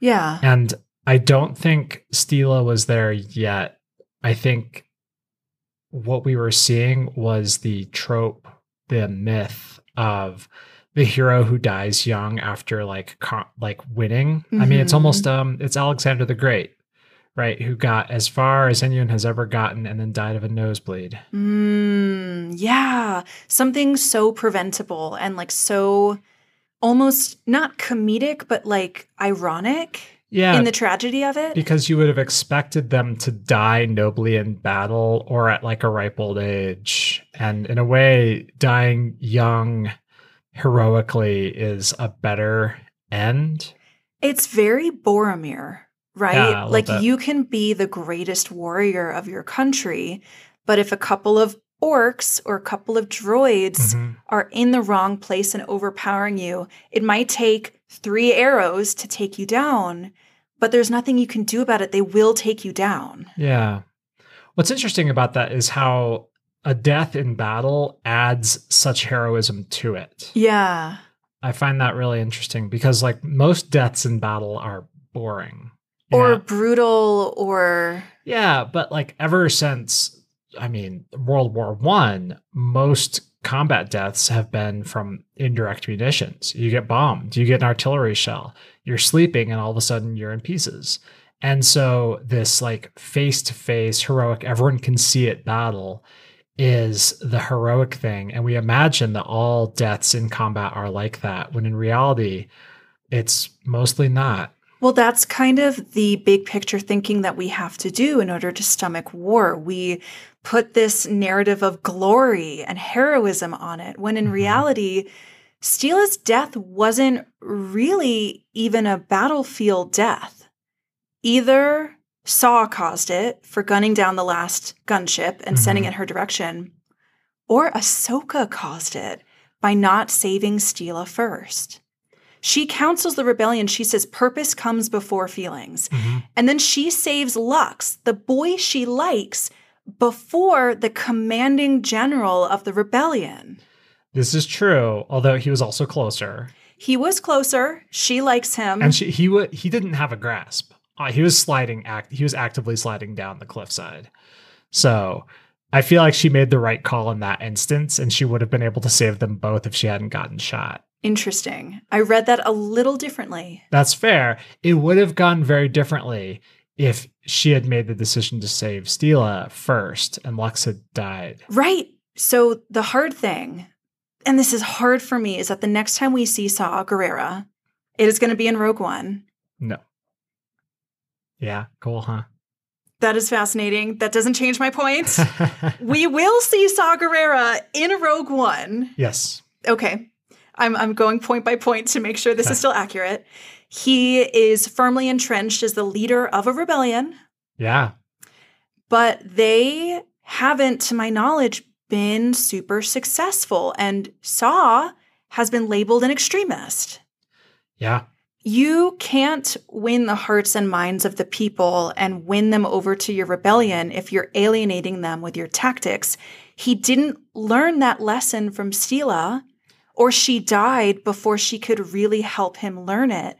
Speaker 2: Yeah.
Speaker 1: And I don't think Steela was there yet. I think what we were seeing was the trope, the myth of the hero who dies young after like co- like winning. I mean, it's almost um it's Alexander the Great, right? Who got as far as anyone has ever gotten and then died of a nosebleed.
Speaker 2: Mm, yeah. Something so preventable and like so almost not comedic, but like ironic
Speaker 1: Yeah.
Speaker 2: in the tragedy of it.
Speaker 1: because you would have expected them to die nobly in battle or at like a ripe old age. And in a way, dying young heroically is a better end.
Speaker 2: It's very Boromir, right?
Speaker 1: Yeah,
Speaker 2: like
Speaker 1: bit.
Speaker 2: you can be the greatest warrior of your country, but if a couple of orcs or a couple of droids
Speaker 1: Mhm.
Speaker 2: are in the wrong place and overpowering you, it might take three arrows to take you down, but there's nothing you can do about it. They will take you down.
Speaker 1: Yeah. What's interesting about that is how a death in battle adds such heroism to it.
Speaker 2: Yeah.
Speaker 1: I find that really interesting because, like, most deaths in battle are boring.
Speaker 2: Or
Speaker 1: Yeah.
Speaker 2: brutal or
Speaker 1: Yeah, but like ever since I mean World War One, most combat deaths have been from indirect munitions. You get bombed, you get an artillery shell, you're sleeping, and all of a sudden you're in pieces. And so this like face to face heroic, everyone can see it battle is the heroic thing. And we imagine that all deaths in combat are like that, when in reality, it's mostly not.
Speaker 2: Well, that's kind of the big picture thinking that we have to do in order to stomach war. We put this narrative of glory and heroism on it, when in
Speaker 1: Mhm.
Speaker 2: reality, Steela's death wasn't really even a battlefield death. Either Saw caused it for gunning down the last gunship and sending
Speaker 1: Mhm.
Speaker 2: it her direction, or Ahsoka caused it by not saving Steela first. She counsels the rebellion. She says purpose comes before feelings.
Speaker 1: Mhm.
Speaker 2: And then she saves Lux, the boy she likes, before the commanding general of the rebellion.
Speaker 1: This is true, although he was also closer.
Speaker 2: He was closer. She likes him.
Speaker 1: and she, he would he didn't have a grasp. Uh, he was sliding act he was actively sliding down the cliffside. So I feel like she made the right call in that instance, and she would have been able to save them both if she hadn't gotten shot.
Speaker 2: Interesting. I read that a little differently.
Speaker 1: That's fair. It would have gone very differently if she had made the decision to save Steela first and Lux had died.
Speaker 2: Right. So the hard thing, and this is hard for me, is that the next time we see Saw Gerrera, it is going to be in Rogue One.
Speaker 1: No. Yeah, cool, huh?
Speaker 2: That is fascinating. That doesn't change my point. we will see Saw Gerrera in Rogue One.
Speaker 1: yes.
Speaker 2: Okay. I'm, I'm going point by point to make sure this is still accurate. He is firmly entrenched as the leader of a rebellion,
Speaker 1: Yeah.
Speaker 2: but they haven't, to my knowledge, been super successful. And Saw has been labeled an extremist.
Speaker 1: Yeah.
Speaker 2: You can't win the hearts and minds of the people and win them over to your rebellion if you're alienating them with your tactics. He didn't learn that lesson from Steela, or she died before she could really help him learn it.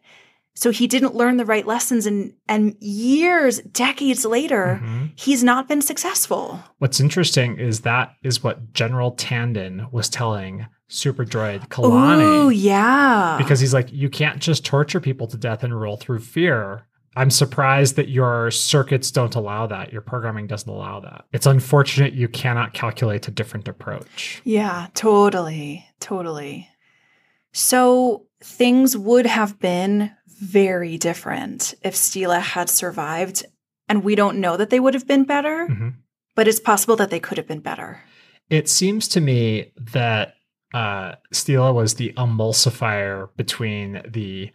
Speaker 2: So he didn't learn the right lessons, and, and years, decades later,
Speaker 1: Mhm.
Speaker 2: he's not been successful.
Speaker 1: What's interesting is that is what General Tandon was telling Super Droid Kalani.
Speaker 2: Ooh, yeah.
Speaker 1: because he's like, you can't just torture people to death and rule through fear. I'm surprised that your circuits don't allow that. Your programming doesn't allow that. It's unfortunate you cannot calculate a different approach.
Speaker 2: Yeah, totally. Totally. So things would have been very different if Steela had survived. And we don't know that they would have been better,
Speaker 1: Mhm.
Speaker 2: but it's possible that they could have been better.
Speaker 1: It seems to me that uh, Steela was the emulsifier between the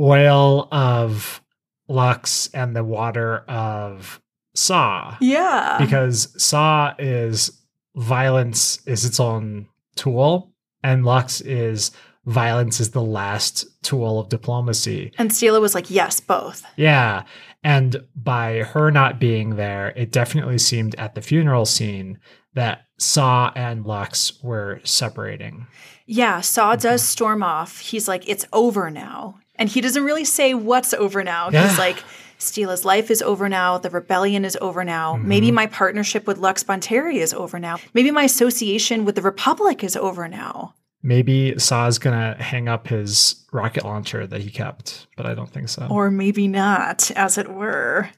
Speaker 1: oil of Lux and the water of Saw.
Speaker 2: Yeah.
Speaker 1: because Saw is violence is its own tool, and Lux is violence is the last tool of diplomacy.
Speaker 2: and Steela was like, yes, both.
Speaker 1: Yeah. And by her not being there, it definitely seemed at the funeral scene that Saw and Lux were separating.
Speaker 2: Yeah, Saw mm-hmm. does storm off. He's like, it's over now. And he doesn't really say what's over now.
Speaker 1: Yeah.
Speaker 2: He's like, Steela's life is over now. The rebellion is over now. Mm-hmm. Maybe my partnership with Lux Bonteri is over now. Maybe my association with the Republic is over now.
Speaker 1: Maybe Saw's gonna hang up his rocket launcher that he kept, but I don't think so.
Speaker 2: Or maybe not, as it were.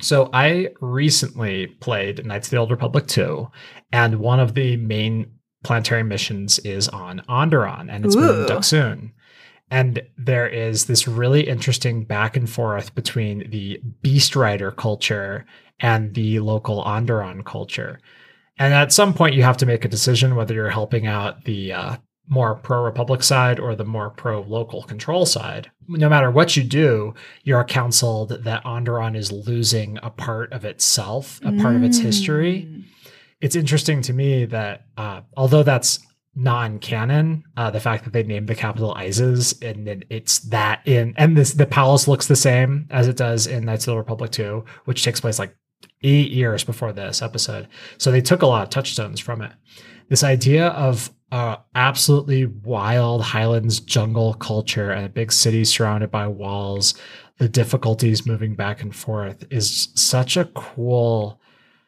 Speaker 1: So I recently played Knights of the Old Republic 2, and one of the main planetary missions is on Onderon, and it's moon Dxun. And there is this really interesting back and forth between the Beast Rider culture and the local Onderon culture. And at some point, you have to make a decision whether you're helping out the uh, more pro Republic side or the more pro local control side. No matter what you do, you're counseled that Onderon is losing a part of itself, a part of its history.
Speaker 2: Mm.
Speaker 1: It's interesting to me that uh, although that's non-canon, uh, the fact that they named the capital Iziz and then it's that in and this the palace looks the same as it does in Knights of the Republic 2, which takes place like eight years before this episode. So they took a lot of touchstones from it. This idea of uh, absolutely wild Highlands jungle culture and a big city surrounded by walls, the difficulties moving back and forth is such a cool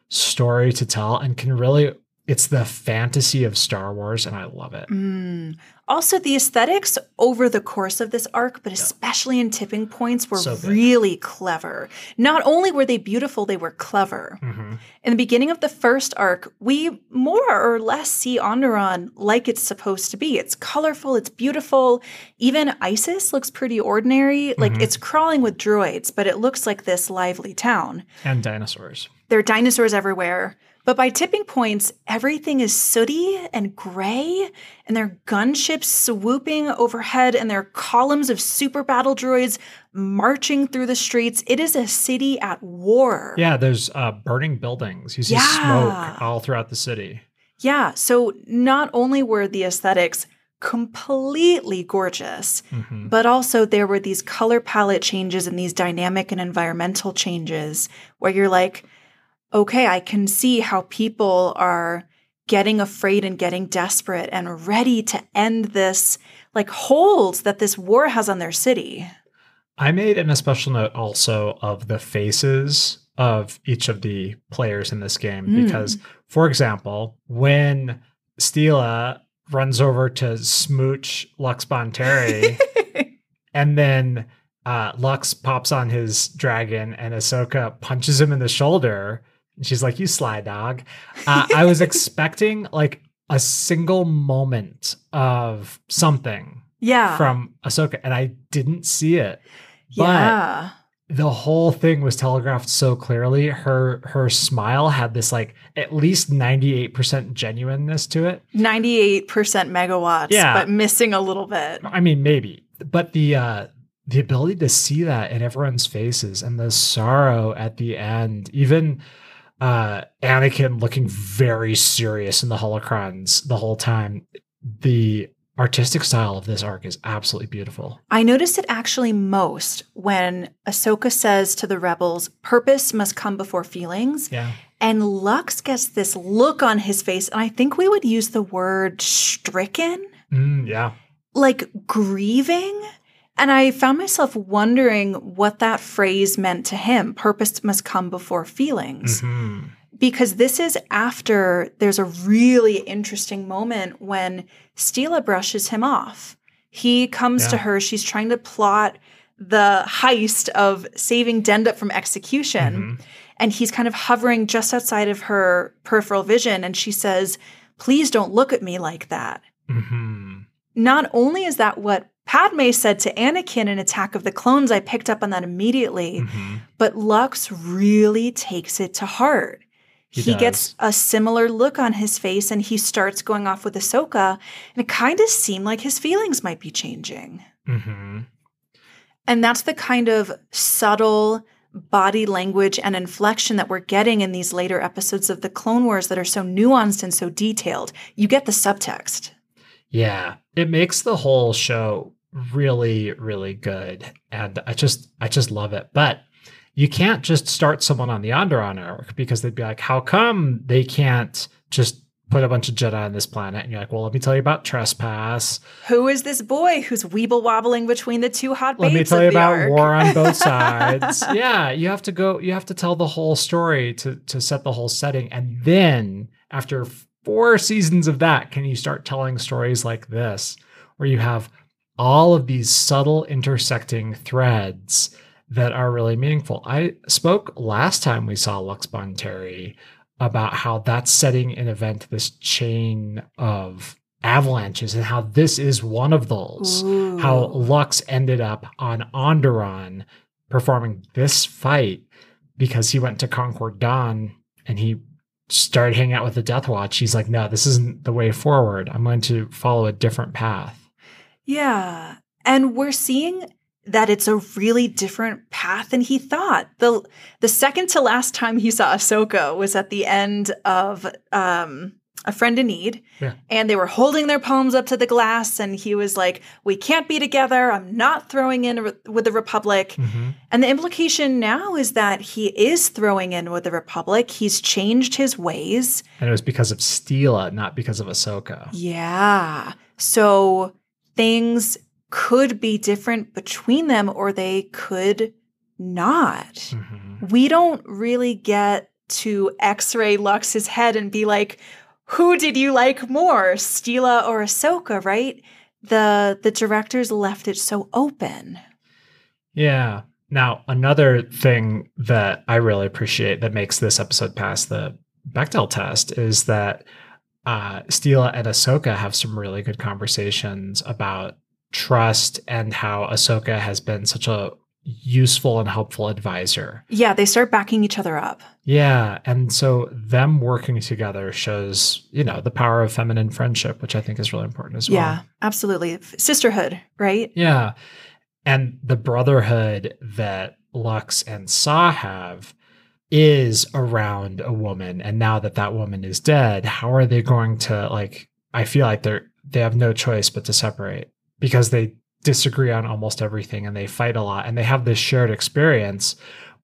Speaker 1: story to tell and can really it's the fantasy of Star Wars and I love it.
Speaker 2: Mm. Also, the aesthetics over the course of this arc, but especially in tipping points, were
Speaker 1: So
Speaker 2: really clever. Not only were they beautiful, they were clever.
Speaker 1: Mhm.
Speaker 2: In the beginning of the first arc, we more or less see Onderon like it's supposed to be. It's colorful, it's beautiful. Even Iziz looks pretty ordinary. Like
Speaker 1: Mhm.
Speaker 2: it's crawling with droids, but it looks like this lively town.
Speaker 1: And dinosaurs.
Speaker 2: There are dinosaurs everywhere. But by tipping points, everything is sooty and gray, and there are gunships swooping overhead, and there are columns of super battle droids marching through the streets. It is a city at war.
Speaker 1: Yeah, there's uh, burning buildings. You see
Speaker 2: Yeah.
Speaker 1: smoke all throughout the city.
Speaker 2: Yeah. So not only were the aesthetics completely gorgeous,
Speaker 1: Mhm.
Speaker 2: but also there were these color palette changes and these dynamic and environmental changes where you're like, okay, I can see how people are getting afraid and getting desperate and ready to end this like hold that this war has on their city.
Speaker 1: I made an especial note also of the faces of each of the players in this game
Speaker 2: Mm.
Speaker 1: because, for example, when Steela runs over to smooch Lux Bonteri and then uh, Lux pops on his dragon and Ahsoka punches him in the shoulder, she's like, "You sly dog." Uh, I was expecting like a single moment of something
Speaker 2: yeah.
Speaker 1: from Ahsoka, and I didn't see it. But
Speaker 2: yeah.
Speaker 1: the whole thing was telegraphed so clearly. Her her smile had this like at least ninety eight percent genuineness to it.
Speaker 2: 98% megawatts,
Speaker 1: Yeah.
Speaker 2: but missing a little bit.
Speaker 1: I mean, maybe, but the uh the ability to see that in everyone's faces and the sorrow at the end, even uh Anakin looking very serious in the holocrons the whole time. The artistic style of this arc is absolutely beautiful.
Speaker 2: I noticed it actually most when Ahsoka says to the rebels, purpose must come before feelings.
Speaker 1: Yeah.
Speaker 2: And Lux gets this look on his face, and I think we would use the word stricken,
Speaker 1: Mm, yeah.
Speaker 2: like grieving. And I found myself wondering what that phrase meant to him purpose must come before feelings.
Speaker 1: Mhm.
Speaker 2: Because this is after there's a really interesting moment when Steela brushes him off. He comes to her, she's trying to plot the heist of saving Dendup from execution.
Speaker 1: Mhm.
Speaker 2: And he's kind of hovering just outside of her peripheral vision. And she says, Please don't look at me like that.
Speaker 1: Mhm.
Speaker 2: Not only is that what Padme said to Anakin in Attack of the Clones, I picked up on that immediately,
Speaker 1: Mhm.
Speaker 2: but Lux really takes it to heart.
Speaker 1: He
Speaker 2: He, gets a similar look on his face and he starts going off with Ahsoka. And it kind of seemed like his feelings might be changing.
Speaker 1: Mhm.
Speaker 2: And that's the kind of subtle body language and inflection that we're getting in these later episodes of the Clone Wars that are so nuanced and so detailed. You get the subtext.
Speaker 1: Yeah, it makes the whole show really, really good, and I just, I just love it. But you can't just start someone on the Onderon arc because they'd be like, "How come they can't just put a bunch of Jedi on this planet?" And you're like, "Well, let me tell you about trespass.
Speaker 2: Who is this boy who's weeble wobbling between the two hot
Speaker 1: Let me tell you about
Speaker 2: arc?
Speaker 1: war on both sides." yeah, you have to go. You have to tell the whole story to to set the whole setting, and then after four seasons of that, can you start telling stories like this, where you have all of these subtle intersecting threads that are really meaningful. I spoke last time we saw Lux Bonteri about how that's setting an event, this chain of avalanches, and how this is one of those. How Lux ended up on Onderon performing this fight because he went to Concord Dawn and he started hanging out with the Death Watch. He's like, no, this isn't the way forward. I'm going to follow a different path.
Speaker 2: Yeah. And we're seeing that it's a really different path than he thought. The the second to last time he saw Ahsoka was at the end of um a friend in need.
Speaker 1: Yeah.
Speaker 2: And they were holding their palms up to the glass and he was like, "We can't be together. I'm not throwing in re- with the Republic."
Speaker 1: Mhm.
Speaker 2: And the implication now is that he is throwing in with the Republic. He's changed his ways.
Speaker 1: And it was because of Steela, not because of Ahsoka.
Speaker 2: Yeah. So things could be different between them or they could not.
Speaker 1: Mhm.
Speaker 2: We don't really get to x ray Lux's head and be like, who did you like more, Steela or Ahsoka, right? The the directors left it so open.
Speaker 1: Yeah. Now, another thing that I really appreciate that makes this episode pass the Bechdel test is that uh, Steela and Ahsoka have some really good conversations about trust and how Ahsoka has been such a useful and helpful advisor.
Speaker 2: Yeah, they start backing each other up.
Speaker 1: Yeah. And so them working together shows, you know, the power of feminine friendship, which I think is really important as well.
Speaker 2: Yeah, absolutely. Sisterhood, right?
Speaker 1: Yeah. And the brotherhood that Lux and Saw have is around a woman. And now that that woman is dead, how are they going to like? I feel like they're they have no choice but to separate because they disagree on almost everything and they fight a lot and they have this shared experience.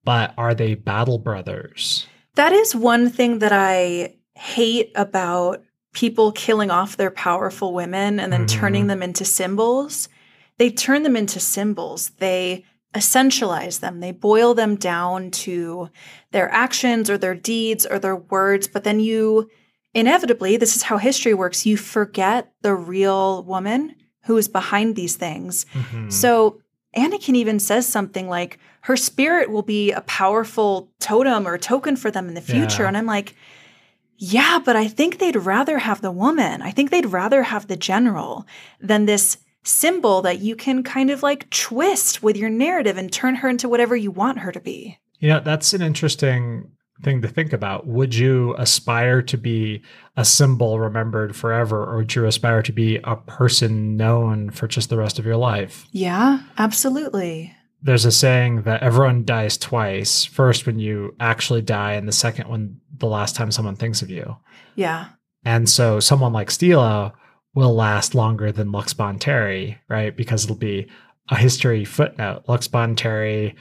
Speaker 1: But are they battle brothers?
Speaker 2: That is one thing that I hate about people killing off their powerful women and then
Speaker 1: Mhm.
Speaker 2: turning them into symbols. They turn them into symbols. They essentialize them. They boil them down to their actions or their deeds or their words. But then you inevitably, this is how history works, you forget the real woman who is behind these things.
Speaker 1: Mhm.
Speaker 2: So Anakin even says something like, her spirit will be a powerful totem or token for them in the future.
Speaker 1: Yeah.
Speaker 2: And I'm like, yeah, but I think they'd rather have the woman. I think they'd rather have the general than this symbol that you can kind of like twist with your narrative and turn her into whatever you want her to be.
Speaker 1: You know, that's an interesting thing to think about. Would you aspire to be a symbol remembered forever, or would you aspire to be a person known for just the rest of your life?
Speaker 2: Yeah, absolutely.
Speaker 1: There's a saying that everyone dies twice first when you actually die, and the second when the last time someone thinks of you.
Speaker 2: Yeah.
Speaker 1: And so someone like Steela will last longer than Lux Bonteri, right? Because it'll be a history footnote. Lux Bonteri,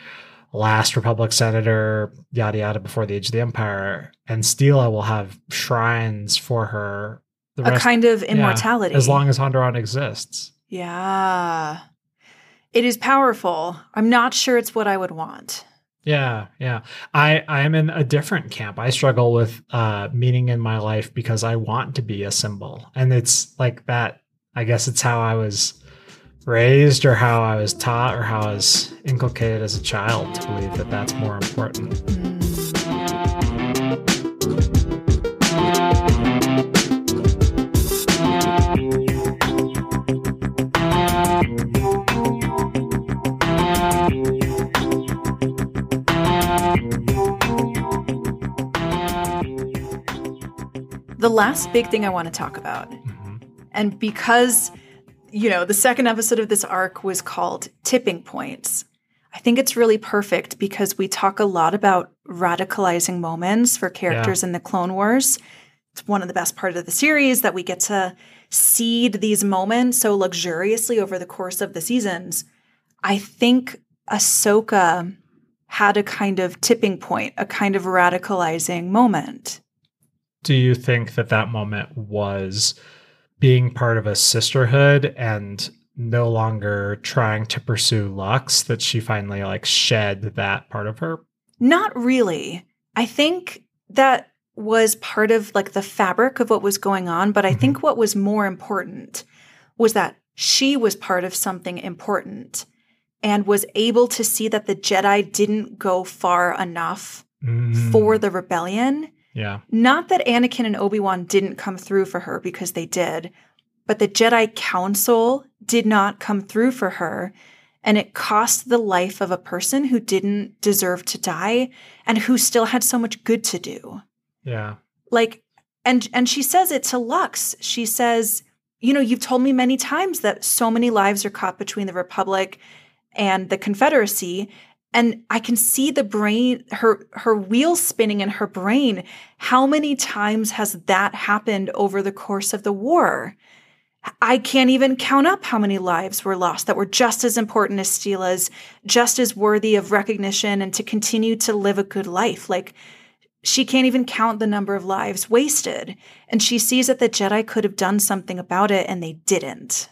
Speaker 1: last Republic senator, yada yada, before the age of the Empire, and Steela will have shrines for her. The
Speaker 2: a kind of
Speaker 1: yeah,
Speaker 2: immortality.
Speaker 1: as long as Onderon exists.
Speaker 2: Yeah. It is powerful. I'm not sure it's what I would want.
Speaker 1: Yeah, yeah. I I am in a different camp. I struggle with uh meaning in my life because I want to be a symbol. And it's like that I guess it's how I was raised or how I was taught or how I was inculcated as a child to believe that that's more important.
Speaker 2: Last big thing I want to talk about,
Speaker 1: Mhm.
Speaker 2: and because, you know, the second episode of this arc was called Tipping Points, I think it's really perfect because we talk a lot about radicalizing moments for characters in the Clone Wars. It's one of the best parts of the series that we get to seed these moments so luxuriously over the course of the seasons. I think Ahsoka had a kind of tipping point, a kind of radicalizing moment.
Speaker 1: Do you think that that moment was being part of a sisterhood and no longer trying to pursue Lux that she finally like shed that part of her?
Speaker 2: Not really. I think that was part of like the fabric of what was going on, but I
Speaker 1: Mhm.
Speaker 2: think what was more important was that she was part of something important and was able to see that the Jedi didn't go far enough for
Speaker 1: Mm,
Speaker 2: the rebellion.
Speaker 1: Yeah.
Speaker 2: Not that Anakin and Obi-Wan didn't come through for her because they did, but the Jedi Council did not come through for her. And it cost the life of a person who didn't deserve to die and who still had so much good to do.
Speaker 1: Yeah.
Speaker 2: Like, and and she says it to Lux. She says, you know, you've told me many times that so many lives are caught between the Republic and the Confederacy. And I can see the brain, her her wheels spinning in her brain. How many times has that happened over the course of the war? I can't even count up how many lives were lost that were just as important as Steela's, just as worthy of recognition and to continue to live a good life. Like she can't even count the number of lives wasted. And she sees that the Jedi could have done something about it and they didn't.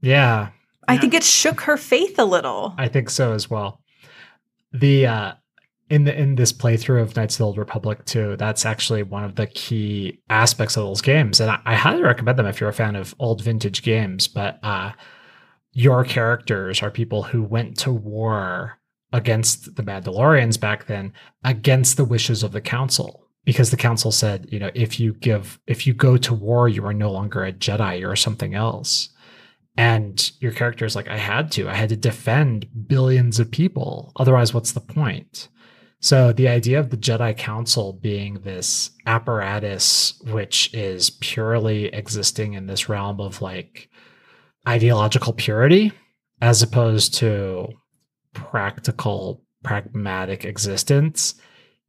Speaker 1: Yeah.
Speaker 2: I think it shook her faith a little.
Speaker 1: I think so as well. The uh in the in this playthrough of Knights of the Old Republic 2, that's actually one of the key aspects of those games. And I, I highly recommend them if you're a fan of old vintage games. But uh your characters are people who went to war against the Mandalorians back then, against the wishes of the council. Because the council said, you know, if you give if you go to war, you are no longer a Jedi, you're something else. And your character is like, I had to. I had to defend billions of people. Otherwise, what's the point? So the idea of the Jedi Council being this apparatus which is purely existing in this realm of like ideological purity as opposed to practical pragmatic existence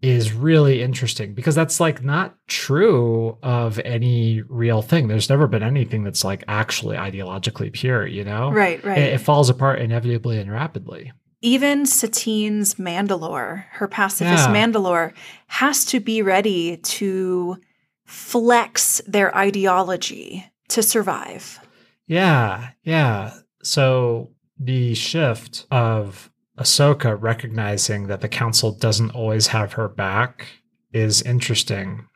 Speaker 1: is really interesting because that's like not true of any real thing. There's never been anything that's like actually ideologically pure, you know?
Speaker 2: Right, right.
Speaker 1: It, it falls apart inevitably and rapidly.
Speaker 2: Even Satine's Mandalore, her pacifist
Speaker 1: Yeah.
Speaker 2: Mandalore, has to be ready to flex their ideology to survive.
Speaker 1: Yeah, yeah. So the shift of Ahsoka recognizing that the council doesn't always have her back is interesting.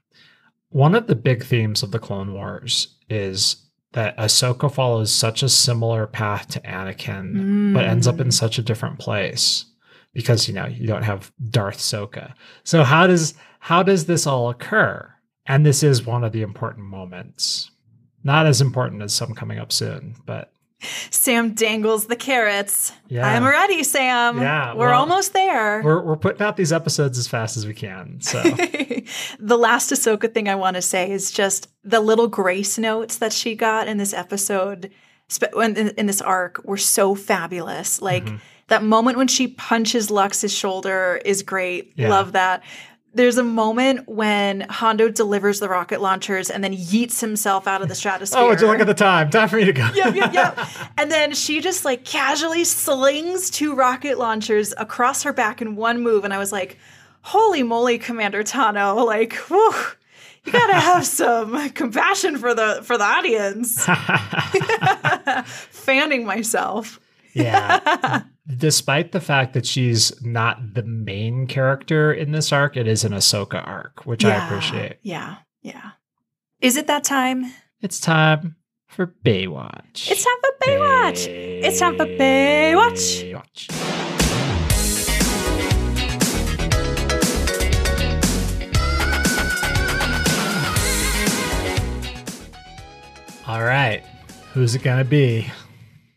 Speaker 1: One of the big themes of the Clone Wars is that Ahsoka follows such a similar path to Anakin, but ends up in
Speaker 2: Mm.
Speaker 1: such a different place because you know you don't have Darth Soka. So how does how does this all occur? And this is one of the important moments. Not as important as some coming up soon, but
Speaker 2: Sam dangles the carrots.
Speaker 1: yeah.
Speaker 2: I'm ready, Sam.
Speaker 1: Yeah,
Speaker 2: We're
Speaker 1: well,
Speaker 2: almost there.
Speaker 1: we're we're putting out these episodes as fast as we can. So
Speaker 2: the last Ahsoka thing I want to say is just the little grace notes that she got in this episode, in, in this arc, were so fabulous. Like
Speaker 1: Mhm.
Speaker 2: that moment when she punches Lux's shoulder is great.
Speaker 1: Yeah.
Speaker 2: Love that. There's a moment when Hondo delivers the rocket launchers and then yeets himself out of the oh, stratosphere.
Speaker 1: Oh, would you look at the time? Time for me to go.
Speaker 2: Yep, yep, yep. And then she just like casually slings two rocket launchers across her back in one move. And I was like, holy moly, Commander Tano. Like, whew, you gotta have some compassion for the for the audience. Fanning myself.
Speaker 1: yeah. Despite the fact that she's not the main character in this arc, it is an Ahsoka arc, which I appreciate.
Speaker 2: Yeah, yeah. Is it that time?
Speaker 1: It's time for Baywatch.
Speaker 2: It's time for Baywatch. It's time for Baywatch.
Speaker 1: Baywatch. All right. Who's it going to be?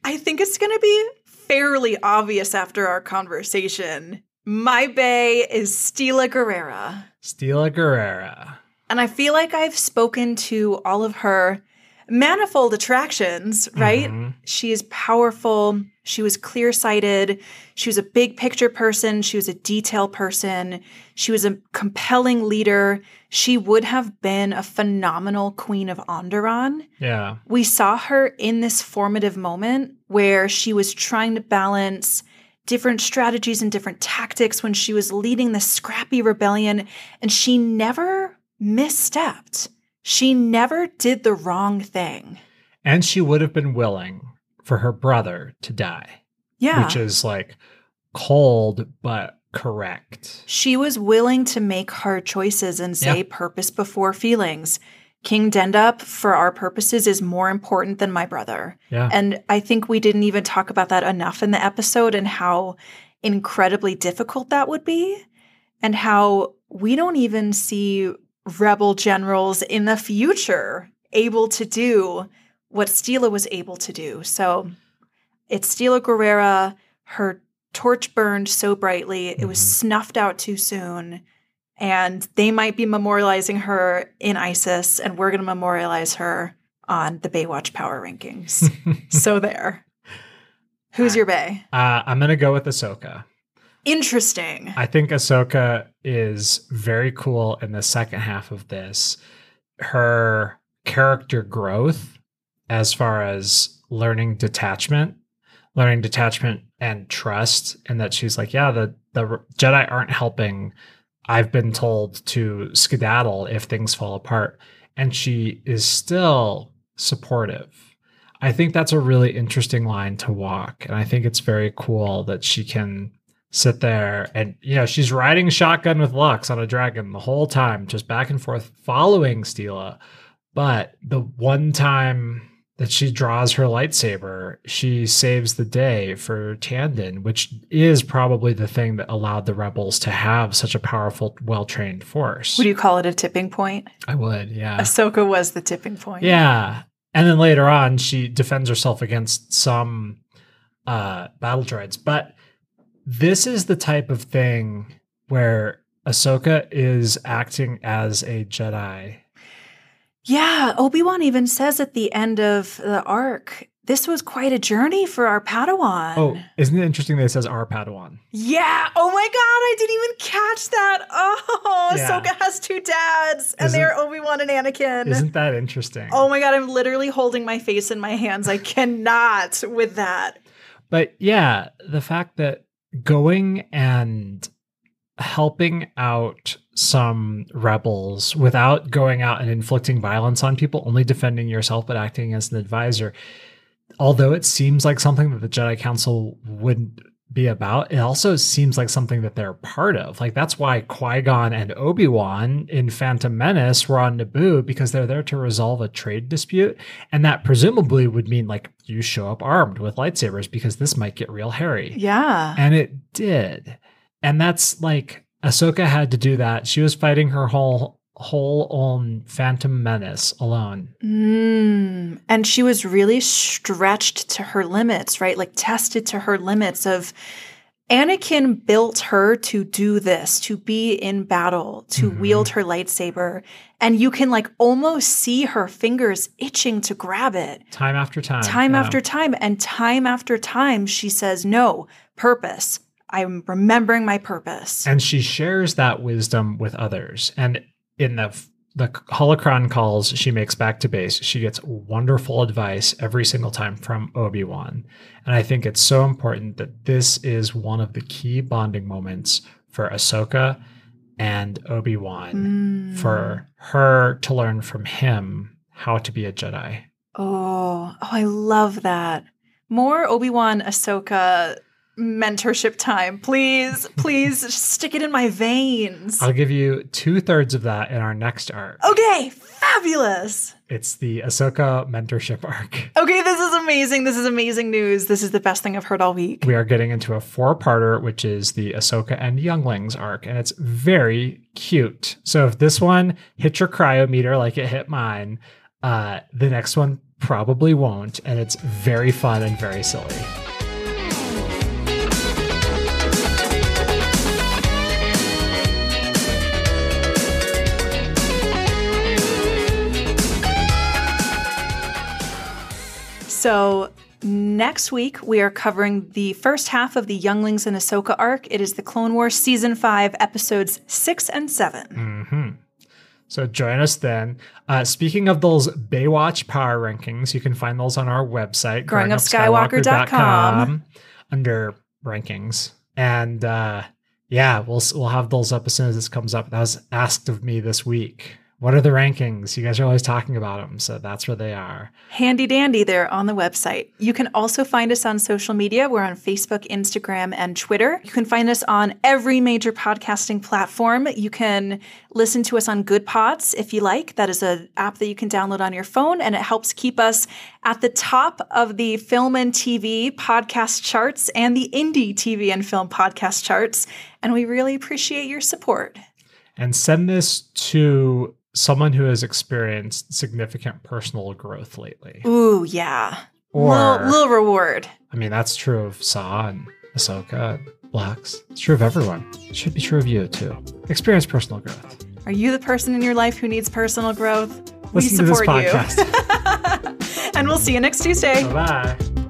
Speaker 2: I think it's going to be fairly obvious after our conversation. My bay is Steela Gerrera.
Speaker 1: Steela Gerrera.
Speaker 2: And I feel like I've spoken to all of her manifold attractions, right?
Speaker 1: Mhm.
Speaker 2: She is powerful. She was clear sighted. She was a big picture person. She was a detail person. She was a compelling leader. She would have been a phenomenal queen of Onderon.
Speaker 1: Yeah.
Speaker 2: We saw her in this formative moment where she was trying to balance different strategies and different tactics when she was leading the scrappy rebellion, and she never misstepped. She never did the wrong thing.
Speaker 1: And she would have been willing for her brother to die,
Speaker 2: Yeah.
Speaker 1: which is like cold but correct.
Speaker 2: she was willing to make hard choices and say
Speaker 1: Yeah.
Speaker 2: purpose before feelings. King Dendup, for our purposes, is more important than my brother.
Speaker 1: Yeah.
Speaker 2: And I think we didn't even talk about that enough in the episode and how incredibly difficult that would be, and how we don't even see rebel generals in the future able to do what Stila was able to do. So it's Steela Gerrera, her torch burned so brightly, it was
Speaker 1: Mhm.
Speaker 2: snuffed out too soon. And they might be memorializing her in Iziz, and we're going to memorialize her on the Baywatch Power Rankings. so there. Who's your Bay?
Speaker 1: uh, I'm going to go with Ahsoka.
Speaker 2: Interesting.
Speaker 1: I think Ahsoka is very cool in the second half of this. Her character growth, as far as learning detachment, learning detachment and trust, and that she's like, yeah, the the Jedi aren't helping. I've been told to skedaddle if things fall apart, and she is still supportive. I think that's a really interesting line to walk, and I think it's very cool that she can sit there and you know she's riding shotgun with Lux on a dragon the whole time, just back and forth, following Steela. But the one time that she draws her lightsaber, she saves the day for Tandon, which is probably the thing that allowed the rebels to have such a powerful, well-trained force.
Speaker 2: Would you call it a tipping point?
Speaker 1: I would, yeah.
Speaker 2: Ahsoka was the tipping point.
Speaker 1: Yeah. And then later on, she defends herself against some uh, battle droids. But this is the type of thing where Ahsoka is acting as a Jedi.
Speaker 2: Yeah, Obi Wan even says at the end of the arc, this was quite a journey for our Padawan.
Speaker 1: Oh, isn't it interesting that it says our Padawan?
Speaker 2: Yeah. Oh my God, I didn't even catch that. Oh,
Speaker 1: Yeah.
Speaker 2: Ahsoka has two dads, and
Speaker 1: Isn't-
Speaker 2: they're Obi Wan and Anakin.
Speaker 1: Isn't that interesting?
Speaker 2: Oh my God, I'm literally holding my face in my hands. I cannot with that.
Speaker 1: But yeah, the fact that going and helping out some rebels without going out and inflicting violence on people, only defending yourself but acting as an advisor, although it seems like something that the Jedi Council wouldn't be about, it also seems like something that they're part of. Like that's why Qui Gon and Obi Wan in Phantom Menace were on Naboo because they're there to resolve a trade dispute, and that presumably would mean like you show up armed with lightsabers because this might get real hairy.
Speaker 2: Yeah.
Speaker 1: And it did. And that's like Ahsoka had to do that. She was fighting her whole whole own Phantom Menace alone.
Speaker 2: Mm. And she was really stretched to her limits, right? Like tested to her limits of Anakin built her to do this, to be in battle, to
Speaker 1: Mhm.
Speaker 2: wield her lightsaber. And you can like almost see her fingers itching to grab it
Speaker 1: Time after time.
Speaker 2: time
Speaker 1: yeah.
Speaker 2: after time. And time after time, she says, No, purpose. I'm remembering my purpose.
Speaker 1: And she shares that wisdom with others. And in the the holocron calls she makes back to base, she gets wonderful advice every single time from Obi-Wan. And I think it's so important that this is one of the key bonding moments for Ahsoka and Obi-Wan.
Speaker 2: Mm.
Speaker 1: for her to learn from him how to be a Jedi.
Speaker 2: Oh, oh, I love that. More Obi Wan Ahsoka mentorship time. Please, please stick it in my veins.
Speaker 1: I'll give you two thirds of that in our next arc.
Speaker 2: Okay, fabulous.
Speaker 1: It's the Ahsoka mentorship arc.
Speaker 2: Okay, this is amazing. This is amazing news. This is the best thing I've heard all week.
Speaker 1: We are getting into a four parter, which is the Ahsoka and Younglings arc, and it's very cute. So if this one hit your cryometer like it hit mine, uh, the next one probably won't, and it's very fun and very silly.
Speaker 2: So, next week we are covering the first half of the Younglings and Ahsoka arc. It is the Clone Wars Season 5, episodes 6 and 7.
Speaker 1: hmm So join us then. Uh, speaking of those Baywatch power rankings, you can find those on our website,
Speaker 2: growingupskywalker.com.
Speaker 1: under rankings. And uh, yeah, we'll we'll have those up as soon as this comes up. That was asked of me this week. What are the rankings? You guys are always talking about them, so that's where they are.
Speaker 2: Handy dandy there on the website. You can also find us on social media. We're on Facebook, Instagram, and Twitter. You can find us on every major podcasting platform. You can listen to us on Good Pods if you like. That is an app that you can download on your phone, and it helps keep us at the top of the film and TV podcast charts and the indie TV and film podcast charts. And we really appreciate your support.
Speaker 1: And send this to someone who has experienced significant personal growth lately.
Speaker 2: Ooh, yeah.
Speaker 1: Or-
Speaker 2: little, little reward.
Speaker 1: I mean, that's true of Saw and Ahsoka and Blacks. It's true of everyone. It should be true of you too. Experience personal growth.
Speaker 2: Are you the person in your life who needs personal growth? we
Speaker 1: Listen this
Speaker 2: support you. and we'll see you next Tuesday.
Speaker 1: bye bye.